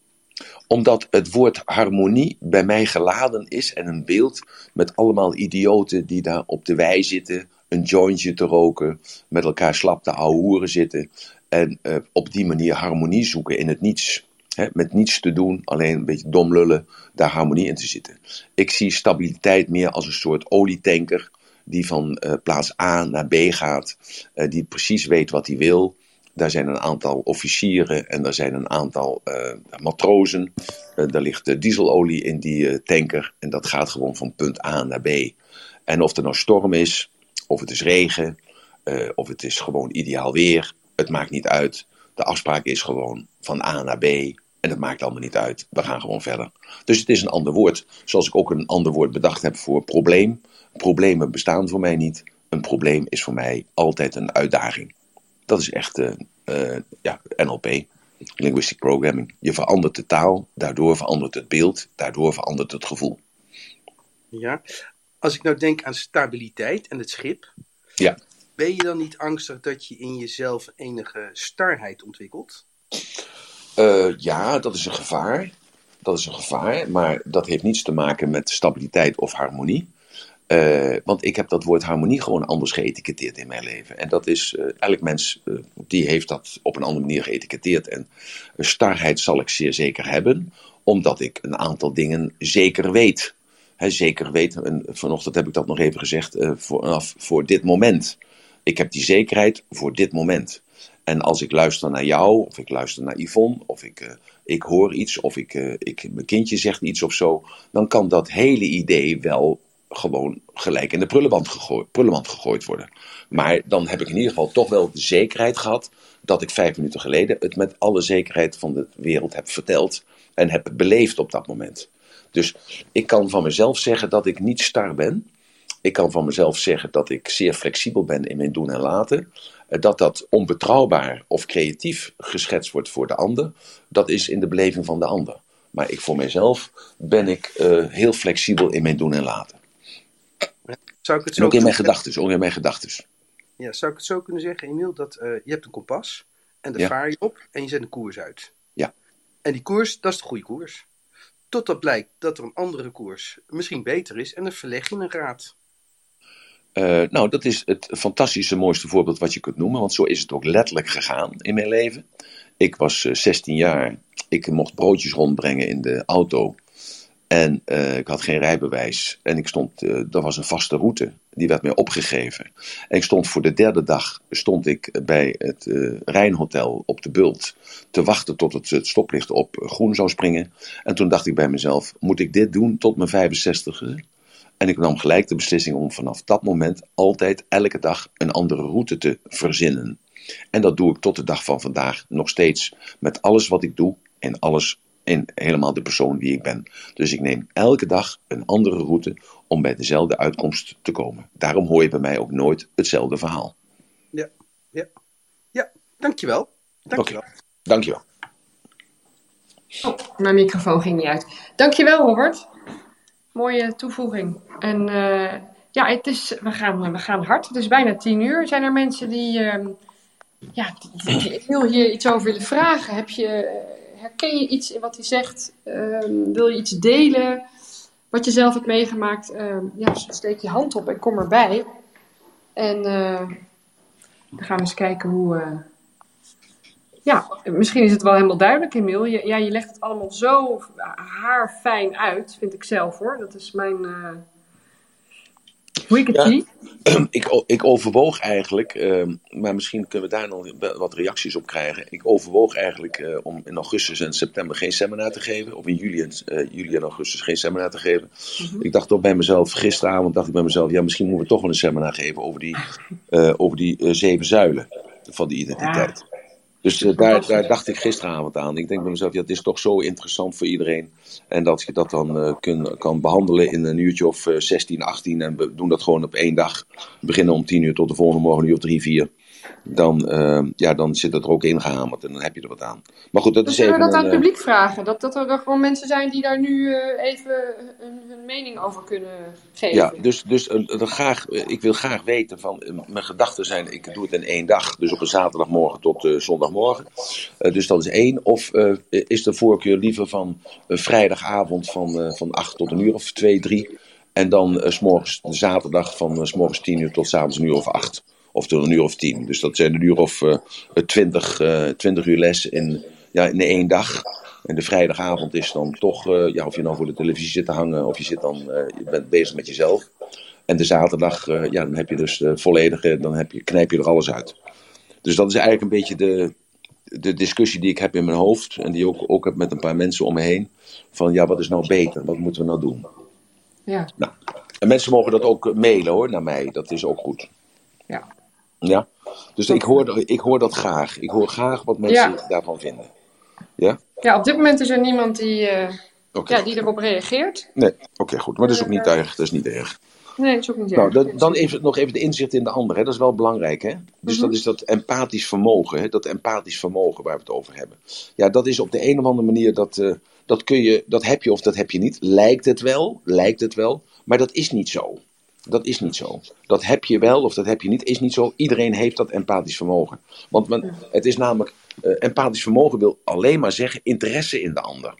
omdat het woord harmonie bij mij geladen is en een beeld met allemaal idioten die daar op de wei zitten, een jointje te roken, met elkaar slap te ouwehoeren zitten en uh, op die manier harmonie zoeken in het niets. Met niets te doen, alleen een beetje dom lullen, daar harmonie in te zitten. Ik zie stabiliteit meer als een soort olietanker die van uh, plaats A naar B gaat, uh, die precies weet wat hij wil. Daar zijn een aantal officieren en daar zijn een aantal matrozen. daar ligt dieselolie in die tanker en dat gaat gewoon van punt A naar B. En of er nou storm is, of het is regen, uh, of het is gewoon ideaal weer. Het maakt niet uit. De afspraak is gewoon van A naar B. En het maakt allemaal niet uit. We gaan gewoon verder. Dus het is een ander woord. Zoals ik ook een ander woord bedacht heb voor probleem. Problemen bestaan voor mij niet. Een probleem is voor mij altijd een uitdaging. Dat is echt uh, uh, ja, NLP, Linguistic Programming. Je verandert de taal, daardoor verandert het beeld, daardoor verandert het gevoel. Ja, als ik nou denk aan stabiliteit en het schip, ja. ben je dan niet angstig dat je in jezelf enige starheid ontwikkelt? Uh, ja, dat is een gevaar. Dat is een gevaar, maar dat heeft niets te maken met stabiliteit of harmonie. Uh, want ik heb dat woord harmonie gewoon anders geëtiketteerd in mijn leven. En dat is, uh, elk mens die heeft dat op een andere manier geëtiketteerd. En starheid zal ik zeer zeker hebben, omdat ik een aantal dingen zeker weet hè, zeker weten. En vanochtend heb ik dat nog even gezegd, uh, voor, dit moment. Ik heb die zekerheid voor dit moment. En als ik luister naar jou, of ik luister naar Yvonne, of ik, uh, ik hoor iets, of ik, uh, ik, mijn kindje zegt iets of zo, dan kan dat hele idee wel gewoon gelijk in de prullenband gegooid, gegooid worden. Maar dan heb ik in ieder geval toch wel de zekerheid gehad dat ik vijf minuten geleden het met alle zekerheid van de wereld heb verteld en heb beleefd op dat moment. Dus ik kan van mezelf zeggen dat ik niet star ben. Ik kan van mezelf zeggen dat ik zeer flexibel ben in mijn doen en laten. Eh, dat dat onbetrouwbaar of creatief geschetst wordt voor de ander, dat is in de beleving van de ander. Maar ik voor mezelf ben ik uh, heel flexibel in mijn doen en laten. Zou ik het zo en ook in mijn gedachten, ook in mijn gedachten. Ja, zou ik het zo kunnen zeggen, Emiel, dat uh, je hebt een kompas en daar vaar je op en je zet een koers uit. Ja. En die koers, dat is de goede koers. Totdat blijkt dat er een andere koers misschien beter is en dan verleg je een raad. Uh, nou, dat is het fantastische mooiste voorbeeld wat je kunt noemen, want zo is het ook letterlijk gegaan in mijn leven. Ik was uh, eh, 16 jaar, ik mocht broodjes rondbrengen in de auto en uh, ik had geen rijbewijs. En ik stond, uh, was een vaste route, die werd mij opgegeven. En ik stond voor de derde dag, stond ik bij het uh, Rijnhotel op de Bult te wachten tot het, het, stoplicht op groen zou springen. En toen dacht ik bij mezelf, moet ik dit doen tot mijn 65e? En ik nam gelijk de beslissing om vanaf dat moment altijd elke dag een andere route te verzinnen. En dat doe ik tot de dag van vandaag nog steeds met alles wat ik doe en alles in helemaal de persoon die ik ben. Dus ik neem elke dag een andere route om bij dezelfde uitkomst te komen. Daarom hoor je bij mij ook nooit hetzelfde verhaal. Ja, ja, ja, dankjewel. Dankjewel. Okay. Dankjewel. Oh, mijn microfoon ging niet uit. Dankjewel, Robert. Mooie toevoeging. En uh, ja, het is, we, gaan, we gaan hard. Het is bijna tien uur. Zijn er mensen die, uh, ja, die, die, heel hier iets over willen vragen? Heb je herken je iets in wat hij zegt? Ehm, wil je iets delen? Wat je zelf hebt meegemaakt? Um, ja, steek je hand op en kom erbij. En uh, dan gaan we eens kijken hoe. Uh, ja, misschien is het wel helemaal duidelijk. Je, ja, je legt het allemaal zo haarfijn uit, vind ik zelf hoor. Dat is mijn. Hoe ik het ja, zie. Ik, ik overwoog eigenlijk, uh, maar misschien kunnen we daar nog wat reacties op krijgen. Ik overwoog eigenlijk uh, om in augustus en september geen seminar te geven. Of in juli en, uh, juli en augustus geen seminar te geven. Mm -hmm. Ik dacht toch bij mezelf, gisteravond dacht ik bij mezelf, ja misschien moeten we toch wel een seminar geven over die, over die zeven zuilen van die identiteit. Ja. Dus uh, daar, daar, dacht ik gisteravond aan. Ik denk bij mezelf, ja, het is toch zo interessant voor iedereen. En dat je dat dan uh, kun, kan behandelen in een uurtje of uh, 16, 18. En we doen dat gewoon op één dag. We beginnen om 10 uur tot de volgende morgen, een uur of 3, 4. Dan, uh, ja, dan zit dat er ook ingehamerd en dan heb je er wat aan. Maar goed, dat is even. Zullen we dat aan het publiek vragen? Dat, dat er gewoon mensen zijn die daar nu even hun, mening over kunnen geven. Ja, dus, dus graag, ik wil graag weten van. mijn gedachten zijn, ik doe het in één dag. Dus op een zaterdagmorgen tot zondagmorgen. dus dat is één. Of is de voorkeur liever van een vrijdagavond van, van 8 tot een uur of 2, 3. En dan uh, s morgens, zaterdag van uh, s morgens 10 uur tot s avonds een uur of 8. Of tot een uur of 10. Dus dat zijn een uur of uh, 20, 20 uur les in, ja, in één dag. En de vrijdagavond is dan toch, ja, of je nou voor de televisie zit te hangen of je, zit dan, je bent bezig met jezelf. En de zaterdag, ja, dan heb je dus de volledige, dan heb je, knijp je er alles uit. Dus dat is eigenlijk een beetje de, de discussie die ik heb in mijn hoofd. En die ook, ook heb met een paar mensen om me heen. Van ja, wat is nou beter? Wat moeten we nou doen? Ja. Nou, en mensen mogen dat ook mailen hoor, naar mij. Dat is ook goed. Ja. Ja. Dus ik hoor, ik hoor dat graag. Ik hoor graag wat mensen ja. daarvan vinden. Ja? Ja, op dit moment is er niemand die, uh, okay. ja, die erop reageert. Nee, oké, okay, goed. Maar dat is ook niet erg. Dat is niet erg. Nee, dat is ook niet nou, dan, dan even, nog even de inzicht in de ander. Hè. Dat is wel belangrijk. Hè? Dus mm -hmm. dat is dat empathisch vermogen. Hè? Dat empathisch vermogen waar we het over hebben. Ja, dat is op de een of andere manier... Dat, uh, dat, kun je, dat heb je of dat heb je niet. Lijkt het wel, lijkt het wel. Maar dat is niet zo. Dat is niet zo. Dat heb je wel of dat heb je niet, is niet zo. Iedereen heeft dat empathisch vermogen. Want men, het is namelijk, uh, empathisch vermogen wil alleen maar zeggen interesse in de ander.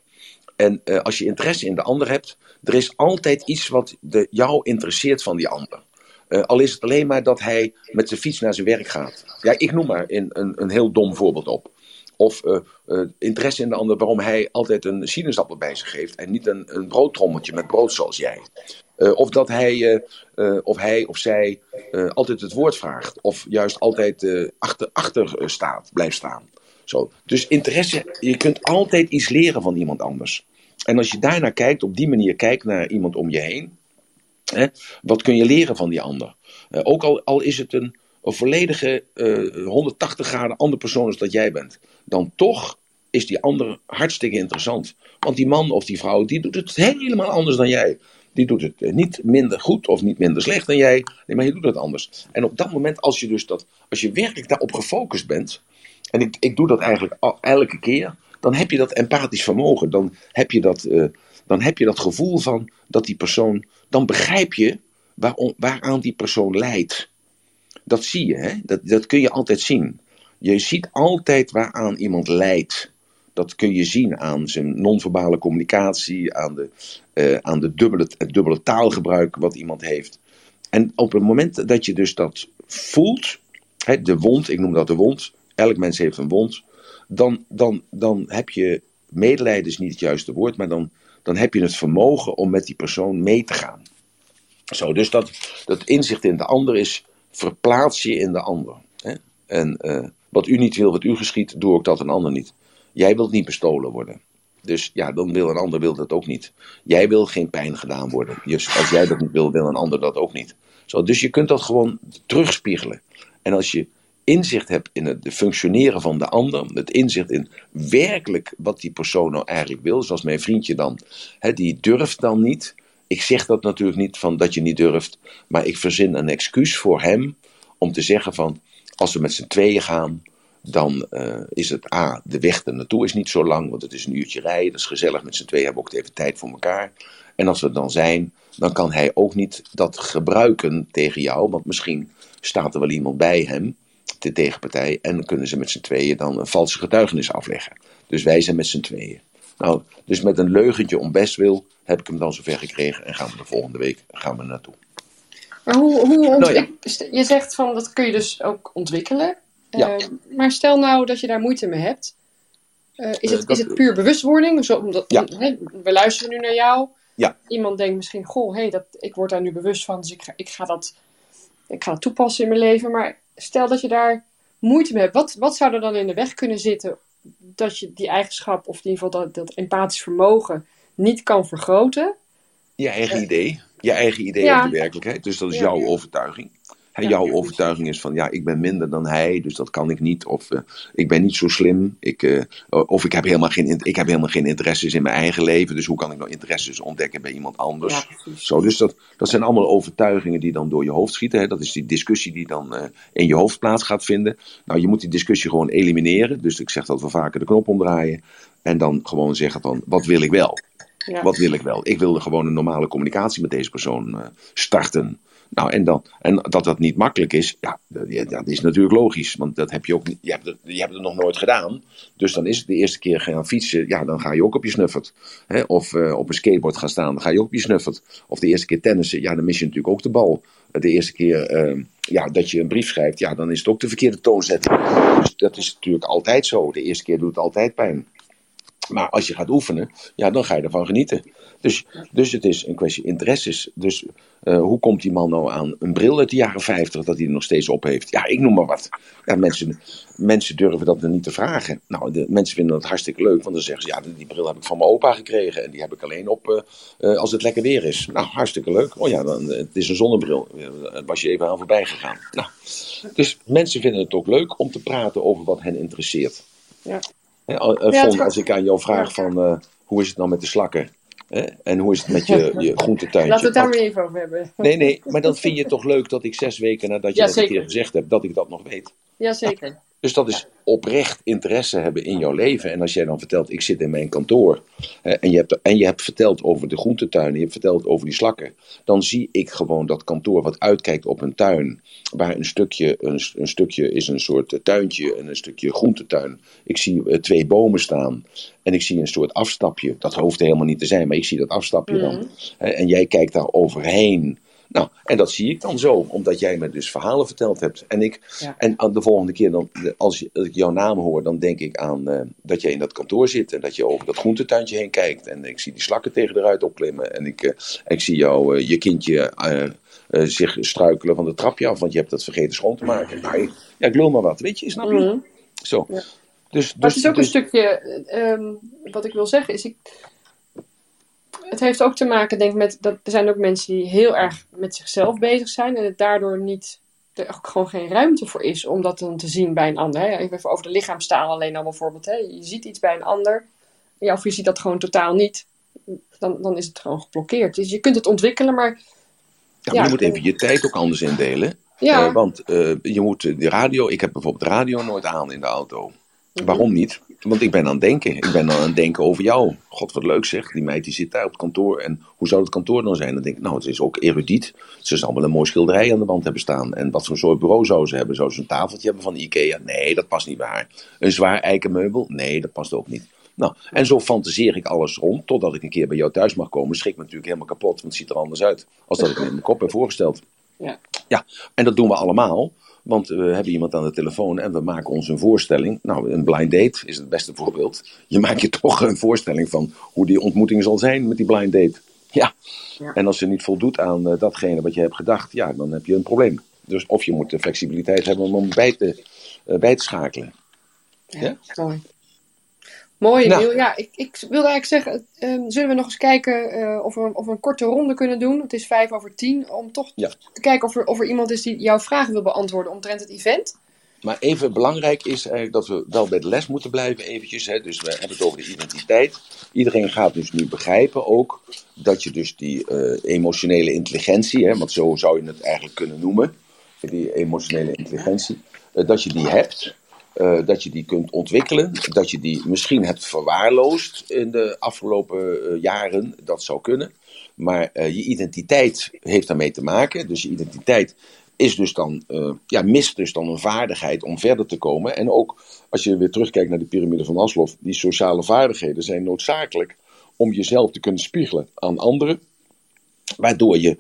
En uh, als je interesse in de ander hebt, er is altijd iets wat de, jou interesseert van die ander. Uh, al is het alleen maar dat hij met zijn fiets naar zijn werk gaat. Ja, ik noem maar een, een, een heel dom voorbeeld op. Of uh, uh, interesse in de ander waarom hij altijd een sinaasappel bij zich heeft en niet een, een broodtrommeltje met brood zoals jij. Uh, of dat hij, of, hij of zij altijd het woord vraagt. Of juist altijd achter, achter staat, blijft staan. Zo. Dus interesse, je kunt altijd iets leren van iemand anders. En als je daarnaar kijkt, op die manier kijkt naar iemand om je heen, Hè? Wat kun je leren van die ander? Eh, ook al, al is het een, een volledige eh, 180 graden andere persoon als dat jij bent, dan toch is die ander hartstikke interessant. Want die man of die vrouw, die doet het helemaal anders dan jij. Die doet het eh, niet minder goed of niet minder slecht dan jij. Nee, maar je doet het anders. En op dat moment, als je dus dat, als je werkelijk daarop gefocust bent, en ik, ik doe dat eigenlijk elke keer, dan heb je dat empathisch vermogen. Dan heb je dat, eh, dan heb je dat gevoel van dat die persoon, dan begrijp je waarom, waaraan die persoon lijdt. Dat zie je, hè? Dat, dat kun je altijd zien. Je ziet altijd waaraan iemand lijdt. Dat kun je zien aan zijn non-verbale communicatie, aan, de, eh, aan de dubbele, het dubbele taalgebruik wat iemand heeft. En op het moment dat je dus dat voelt, hè, de wond, ik noem dat de wond, elk mens heeft een wond, dan, dan, dan heb je, medelijden is niet het juiste woord, maar dan, dan heb je het vermogen om met die persoon mee te gaan. Zo, dus dat, dat inzicht in de ander is, verplaats je in de ander. Hè? En eh, wat u niet wil, wat u geschiet, doe ook dat een ander niet. Jij wilt niet bestolen worden. Dus ja, dan wil een ander wil dat ook niet. Jij wil geen pijn gedaan worden. Dus als jij dat niet wil, wil een ander dat ook niet. Zo, dus je kunt dat gewoon terugspiegelen. En als je inzicht hebt in het functioneren van de ander, het inzicht in werkelijk wat die persoon nou eigenlijk wil, zoals mijn vriendje dan, hè, die durft dan niet. Ik zeg dat natuurlijk niet van dat je niet durft, maar ik verzin een excuus voor hem om te zeggen van, als we met z'n tweeën gaan, dan eh, is het A, de weg er naartoe is niet zo lang, want het is een uurtje rijden, dat is gezellig, met z'n tweeën hebben we ook even tijd voor elkaar. En als we er dan zijn, dan kan hij ook niet dat gebruiken tegen jou, want misschien staat er wel iemand bij hem, de tegenpartij, en dan kunnen ze met z'n tweeën dan een valse getuigenis afleggen. Dus wij zijn met z'n tweeën. Nou, dus met een leugentje om bestwil heb ik hem dan zover gekregen en gaan we de volgende week gaan we naartoe. Maar hoe, hoe Nou ja. je zegt van dat kun je dus ook ontwikkelen. Ja. Eh, maar stel nou dat je daar moeite mee hebt. Eh, is, Eh, het, dat- is het puur bewustwording? Zo, omdat, Ja. we luisteren nu naar jou. Ja. Iemand denkt misschien, goh, hey, dat, ik word daar nu bewust van, dus ik ga, ik, ga dat, ik ga dat toepassen in mijn leven. Maar stel dat je daar moeite mee hebt. Wat, wat zou er dan in de weg kunnen zitten dat je die eigenschap, of in ieder geval dat, dat empathisch vermogen, niet kan vergroten? Je eigen idee. Je eigen idee Ja. over de werkelijkheid. Dus dat is Ja. jouw overtuiging. Jouw overtuiging is van, ja, ik ben minder dan hij, dus dat kan ik niet. Of eh, ik ben niet zo slim. Ik, eh, of ik heb, helemaal geen, ik heb helemaal geen interesses in mijn eigen leven. Dus hoe kan ik nou interesses ontdekken bij iemand anders? Ja. Zo, dus dat, dat zijn allemaal overtuigingen die dan door je hoofd schieten. Hè? Dat is die discussie die dan eh, in je hoofd plaats gaat vinden. Nou, je moet die discussie gewoon elimineren. Dus ik zeg dat we vaker de knop omdraaien. En dan gewoon zeggen van, wat wil ik wel? Ja. Wat wil ik wel? Ik wilde gewoon een normale communicatie met deze persoon starten. Nou, en, dan, en dat dat niet makkelijk is, ja, dat, is natuurlijk logisch. Want dat heb je ook je hebt, het, je hebt nog nooit gedaan. Dus dan is het de eerste keer gaan fietsen, ja, dan ga je ook op je snuffert. Hè? Of eh, op een skateboard gaan staan, dan ga je ook op je snuffert. Of de eerste keer tennissen, ja, dan mis je natuurlijk ook de bal. De eerste keer eh, ja, dat je een brief schrijft, ja, dan is het ook de verkeerde toonzetting. Dus dat is natuurlijk altijd zo. De eerste keer doet het altijd pijn. Maar als je gaat oefenen, ja, dan ga je ervan genieten. Dus, dus het is een kwestie interesses. Dus eh, hoe komt die man nou aan een bril uit de jaren 50 dat hij er nog steeds op heeft? Ja, ik noem maar wat. Ja, mensen, mensen durven dat niet te vragen. Nou, de, mensen vinden dat hartstikke leuk, want dan zeggen ze: ja, die bril heb ik van mijn opa gekregen en die heb ik alleen op eh, eh, als het lekker weer is. Nou, hartstikke leuk. Oh ja, dan, het is een zonnebril. Was je even aan voorbij gegaan. Nou, dus mensen vinden het ook leuk om te praten over wat hen interesseert. Ja. Hè, eh, gaat- als ik aan jou vraag van eh, hoe is het nou met de slakken? Hè? En hoe is het met je, je groentetuintje? Laten we het daar maar even over hebben. Nee, nee, maar dan vind je het toch leuk dat ik zes weken nadat je Ja, dat een keer gezegd hebt, dat ik dat nog weet. Jazeker. Dus dat is oprecht interesse hebben in jouw leven. En als jij dan vertelt, ik zit in mijn kantoor. en, je hebt, en je hebt verteld over de groentetuin. En je hebt verteld over die slakken. Dan zie ik gewoon dat kantoor wat uitkijkt op een tuin. Waar een stukje, een, een stukje is een soort eh, tuintje en een stukje groentetuin. Ik zie eh, twee bomen staan. En ik zie een soort afstapje. Dat hoeft er helemaal niet te zijn, maar ik zie dat afstapje Mhm. dan. Hè, en jij kijkt daar overheen. Nou, en dat zie ik dan zo, omdat jij me dus verhalen verteld hebt. En, ik, Ja. en de volgende keer, dan, als ik jouw naam hoor, dan denk ik aan eh, dat jij in dat kantoor zit. En dat je over dat groentetuintje heen kijkt. En ik zie die slakken tegen de ruit opklimmen. En ik, eh, ik zie jou, eh, je kindje zich struikelen van de trapje af, want je hebt dat vergeten schoon te maken. Nou, ik- ja, ik lul maar wat, weet je, snap je? Mhm. Zo. Ja. Dus, Maar dus, het is ook een dus- stukje, eh, ehm, wat ik wil zeggen, is ik, het heeft ook te maken, denk ik, met dat er zijn ook mensen die heel erg met zichzelf bezig zijn en het daardoor niet er ook gewoon geen ruimte voor is om dat dan te zien bij een ander. Hè? Even over de lichaamstaal alleen al bijvoorbeeld. Hè? Je ziet iets bij een ander, ja, of je ziet dat gewoon totaal niet. Dan, dan is het gewoon geblokkeerd. Dus je kunt het ontwikkelen, maar. Ja, maar je moet even je tijd ook anders indelen. Ja, Eh, want eh, je moet de radio, ik heb bijvoorbeeld radio nooit aan in de auto. Mhm. Waarom niet? Want ik ben aan het denken. Ik ben aan het denken over jou. God, wat leuk zeg. Die meid die zit daar op het kantoor. En hoe zou het kantoor dan zijn? Dan denk ik, nou, het is ook erudiet. Ze zal wel een mooi schilderij aan de wand hebben staan. En wat voor soort bureau zou ze hebben? Zou ze een tafeltje hebben van Ikea? Nee, dat past niet bij haar. Een zwaar eikenmeubel? Nee, dat past ook niet. Nou, en zo fantaseer ik alles rond. Totdat ik een keer bij jou thuis mag komen. Schrik me natuurlijk helemaal kapot. Want het ziet er anders uit. Als dat ik me in mijn kop heb voorgesteld. Ja. Ja, en dat doen we allemaal. Want we hebben iemand aan de telefoon en we maken ons een voorstelling. Nou, een blind date is het beste voorbeeld. Je maakt je toch een voorstelling van hoe die ontmoeting zal zijn met die blind date. Ja. Ja. En als ze niet voldoet aan eh, datgene wat je hebt gedacht, ja, dan heb je een probleem. Dus of je moet de flexibiliteit hebben om hem bij te, eh, bij te schakelen. Ja? mooi. Mooi, Nou. Ja, ik, ik wilde eigenlijk zeggen, ehm, zullen we nog eens kijken eh, of, we, of we een korte ronde kunnen doen? Het is vijf over tien, om toch Ja. te kijken of er, of er iemand is die jouw vragen wil beantwoorden omtrent het event. Maar even belangrijk is eigenlijk dat we wel bij de les moeten blijven eventjes. Hè. Dus we hebben het over de identiteit. Iedereen gaat dus nu begrijpen ook dat je dus die eh, emotionele intelligentie, hè, want zo zou je het eigenlijk kunnen noemen, die emotionele intelligentie, eh, dat je die hebt. Eh, dat je die kunt ontwikkelen, dat je die misschien hebt verwaarloosd in de afgelopen eh, jaren, dat zou kunnen. Maar eh, je identiteit heeft daarmee te maken. Dus je identiteit is dus dan, ja, mist dus dan een vaardigheid om verder te komen. En ook als je weer terugkijkt naar de piramide van Maslow, die sociale vaardigheden zijn noodzakelijk om jezelf te kunnen spiegelen aan anderen. Waardoor je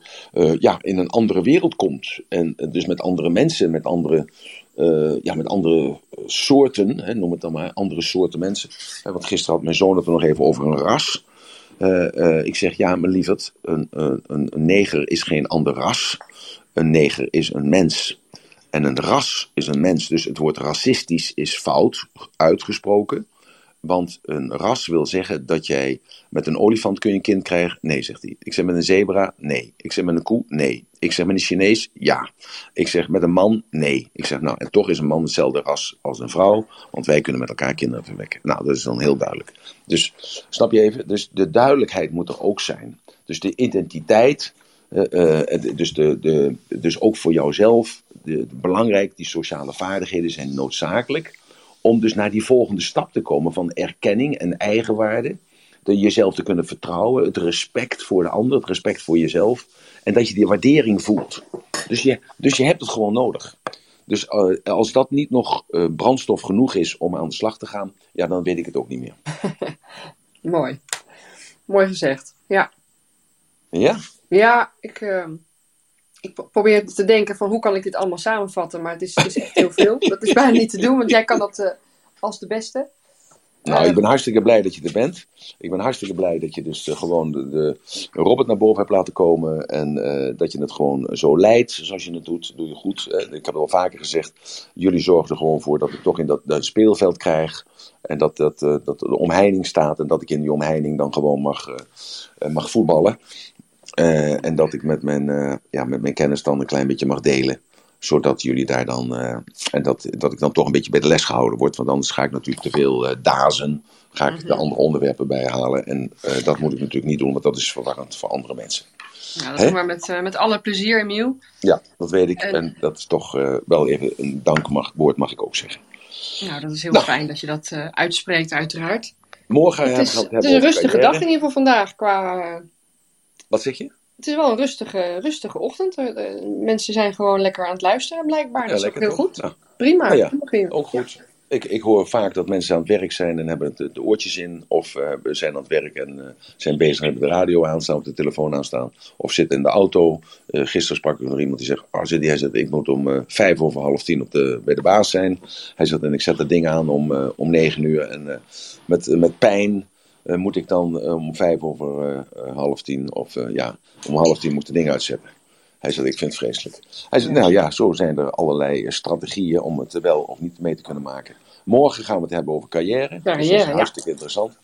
ja, in een andere wereld komt. En dus met andere mensen, met andere, eh, ja, met andere eh, soorten, hè, noem het dan maar, andere soorten mensen. Hè, want gisteren had mijn zoon het er nog even over een ras. Eh, eh, ik zeg, ja, maar lieverd, een, een een neger is geen ander ras. Een neger is een mens. En een ras is een mens. Dus het woord racistisch is fout uitgesproken. Want een ras wil zeggen dat jij met een olifant kun je een kind krijgen. Nee, zegt hij. Ik zeg met een zebra. Nee. Ik zeg met een koe. Nee. Ik zeg met een Chinees. Ja. Ik zeg met een man. Nee. Ik zeg nou, en toch is een man hetzelfde ras als een vrouw. Want wij kunnen met elkaar kinderen verwekken. Nou, dat is dan heel duidelijk. Dus snap je even? Dus de duidelijkheid moet er ook zijn. Dus de identiteit. eh, eh, dus, de, de, dus ook voor jouzelf. De, belangrijk, die sociale vaardigheden zijn noodzakelijk om dus naar die volgende stap te komen van erkenning en eigenwaarde. De jezelf te kunnen vertrouwen, het respect voor de ander, het respect voor jezelf. En dat je die waardering voelt. Dus je, dus je hebt het gewoon nodig. Dus eh, als dat niet nog eh, brandstof genoeg is om aan de slag te gaan, ja, dan weet ik het ook niet meer. Mooi. Mooi gezegd. Ja. Ja? Ja, ik, ehm, ik pro- probeer te denken van hoe kan ik dit allemaal samenvatten, maar het is, het is echt heel veel. Dat is bijna niet te doen, want jij kan dat eh, als de beste. Nou, ik ben hartstikke blij dat je er bent. Ik ben hartstikke blij dat je dus eh, gewoon de, de Robert naar boven hebt laten komen. En eh, dat je het gewoon zo leidt zoals je het doet. Doe je goed. Eh, ik heb het al vaker gezegd. Jullie zorgen er gewoon voor dat ik toch in dat, dat speelveld krijg. En dat, dat, eh, dat de omheining staat. En dat ik in die omheining dan gewoon mag, eh, eh, mag voetballen. Eh, en dat ik met mijn, eh, ja, met mijn kennis dan een klein beetje mag delen zodat jullie daar dan. eh, en dat, dat ik dan toch een beetje bij de les gehouden word. Want anders ga ik natuurlijk te veel dazen. Ga ik de andere onderwerpen bijhalen. En eh, dat moet ik natuurlijk niet doen, want dat is verwarrend voor andere mensen. Ja, dat Hè? doen we met, met alle plezier, Emiel. Ja, dat weet ik. En- En dat is toch wel even een dankwoord, mag ik ook zeggen. Nou, dat is heel Nou. fijn dat je dat uitspreekt, uiteraard. Morgen Het is, we het is een rustige dag in ieder geval vandaag. Qua, Wat zeg je? het is wel een rustige, rustige ochtend. Eh, mensen zijn gewoon lekker aan het luisteren, blijkbaar. dat is ook heel toch? goed. Nou, Prima. Nou ja, prima. ook goed. Ik, ik hoor vaak dat mensen aan het werk zijn en hebben de, de oortjes in. Of eh, zijn aan het werk en eh, zijn bezig en hebben de radio aanstaan of de telefoon aanstaan. Of zitten in de auto. Eh, gisteren sprak ik nog iemand die zegt, oh, hij zegt, ik moet om vijf over half tien op de, bij de baas zijn. Hij zegt, en ik zet dat ding aan om, om negen uur. En eh, met, met pijn eh, moet ik dan eh, om vijf over eh, half tien, of ja, om half tien moet de ding uitzetten. Hij zegt, ik vind het vreselijk. Hij zegt, nou ja, zo zijn er allerlei strategieën om het wel of niet mee te kunnen maken. Morgen gaan we het hebben over carrière. dus dat Carrière, is ja. hartstikke interessant,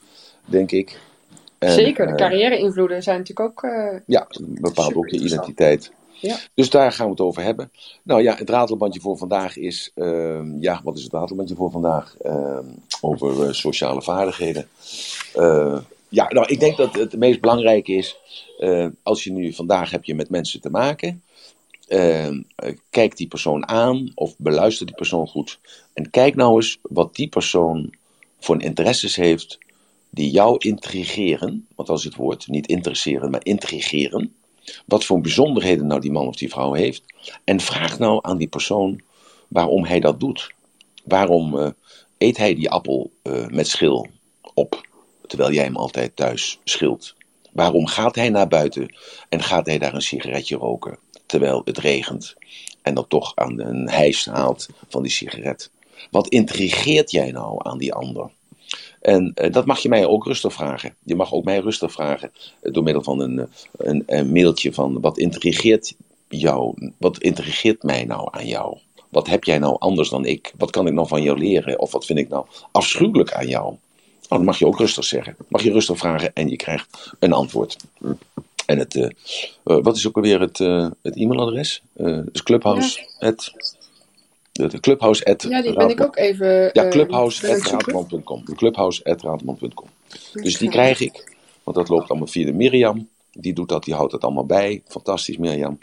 denk ik. En, Zeker, de carrière-invloeden zijn natuurlijk ook... Ja, bepaalt ook je identiteit. Ja. Dus daar gaan we het over hebben. Nou ja, het ratelbandje voor vandaag is. ehm, ja, wat is het ratelbandje voor vandaag? Ehm, over eh, sociale vaardigheden. Eh, ja, nou, ik denk dat het meest belangrijke is. eh, als je nu vandaag heb je met mensen te maken. eh, kijk die persoon aan of beluister die persoon goed. En kijk nou eens wat die persoon voor interesses heeft die jou intrigeren. Want is het woord, niet interesseren, maar intrigeren. Wat voor bijzonderheden nou die man of die vrouw heeft. En vraag nou aan die persoon waarom hij dat doet. Waarom eh, eet hij die appel eh, met schil op, terwijl jij hem altijd thuis schilt? Waarom gaat hij naar buiten en gaat hij daar een sigaretje roken, terwijl het regent? En dan toch aan een hijs haalt van die sigaret. Wat intrigeert jij nou aan die ander? En eh, dat mag je mij ook rustig vragen. Je mag ook mij rustig vragen eh, door middel van een, eh, een, een mailtje van wat intrigeert jou? Wat intrigeert mij nou aan jou? Wat heb jij nou anders dan ik? Wat kan ik nou van jou leren? Of wat vind ik nou afschuwelijk aan jou? Nou, dat mag je ook rustig zeggen. Mag je rustig vragen en je krijgt een antwoord. En het, wat is ook alweer het, het e-mailadres? Dus clubhouse. De clubhouse at ja, die ben ik ook even... ja, eh, clubhouse clubhouse.raadman.com. Clubhouse.raadman.com. Dus die krijg ik, want dat loopt allemaal via de Mirjam. Die doet dat, die houdt het allemaal bij. Fantastisch, Mirjam.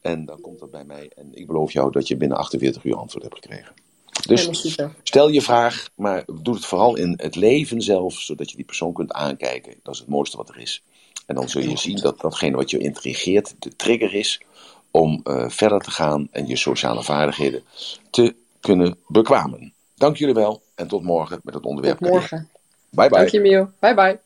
En dan komt dat bij mij. En ik beloof jou dat je binnen 48 uur antwoord hebt gekregen. Dus stel je vraag, maar doe het vooral in het leven zelf, zodat je die persoon kunt aankijken. Dat is het mooiste wat er is. En dan zul je zien dat datgene wat je intrigeert de trigger is om eh, verder te gaan en je sociale vaardigheden te kunnen bekwamen. Dank jullie wel en tot morgen met het onderwerp. Tot morgen. Bye bye. Dank je, Miel. Bye bye.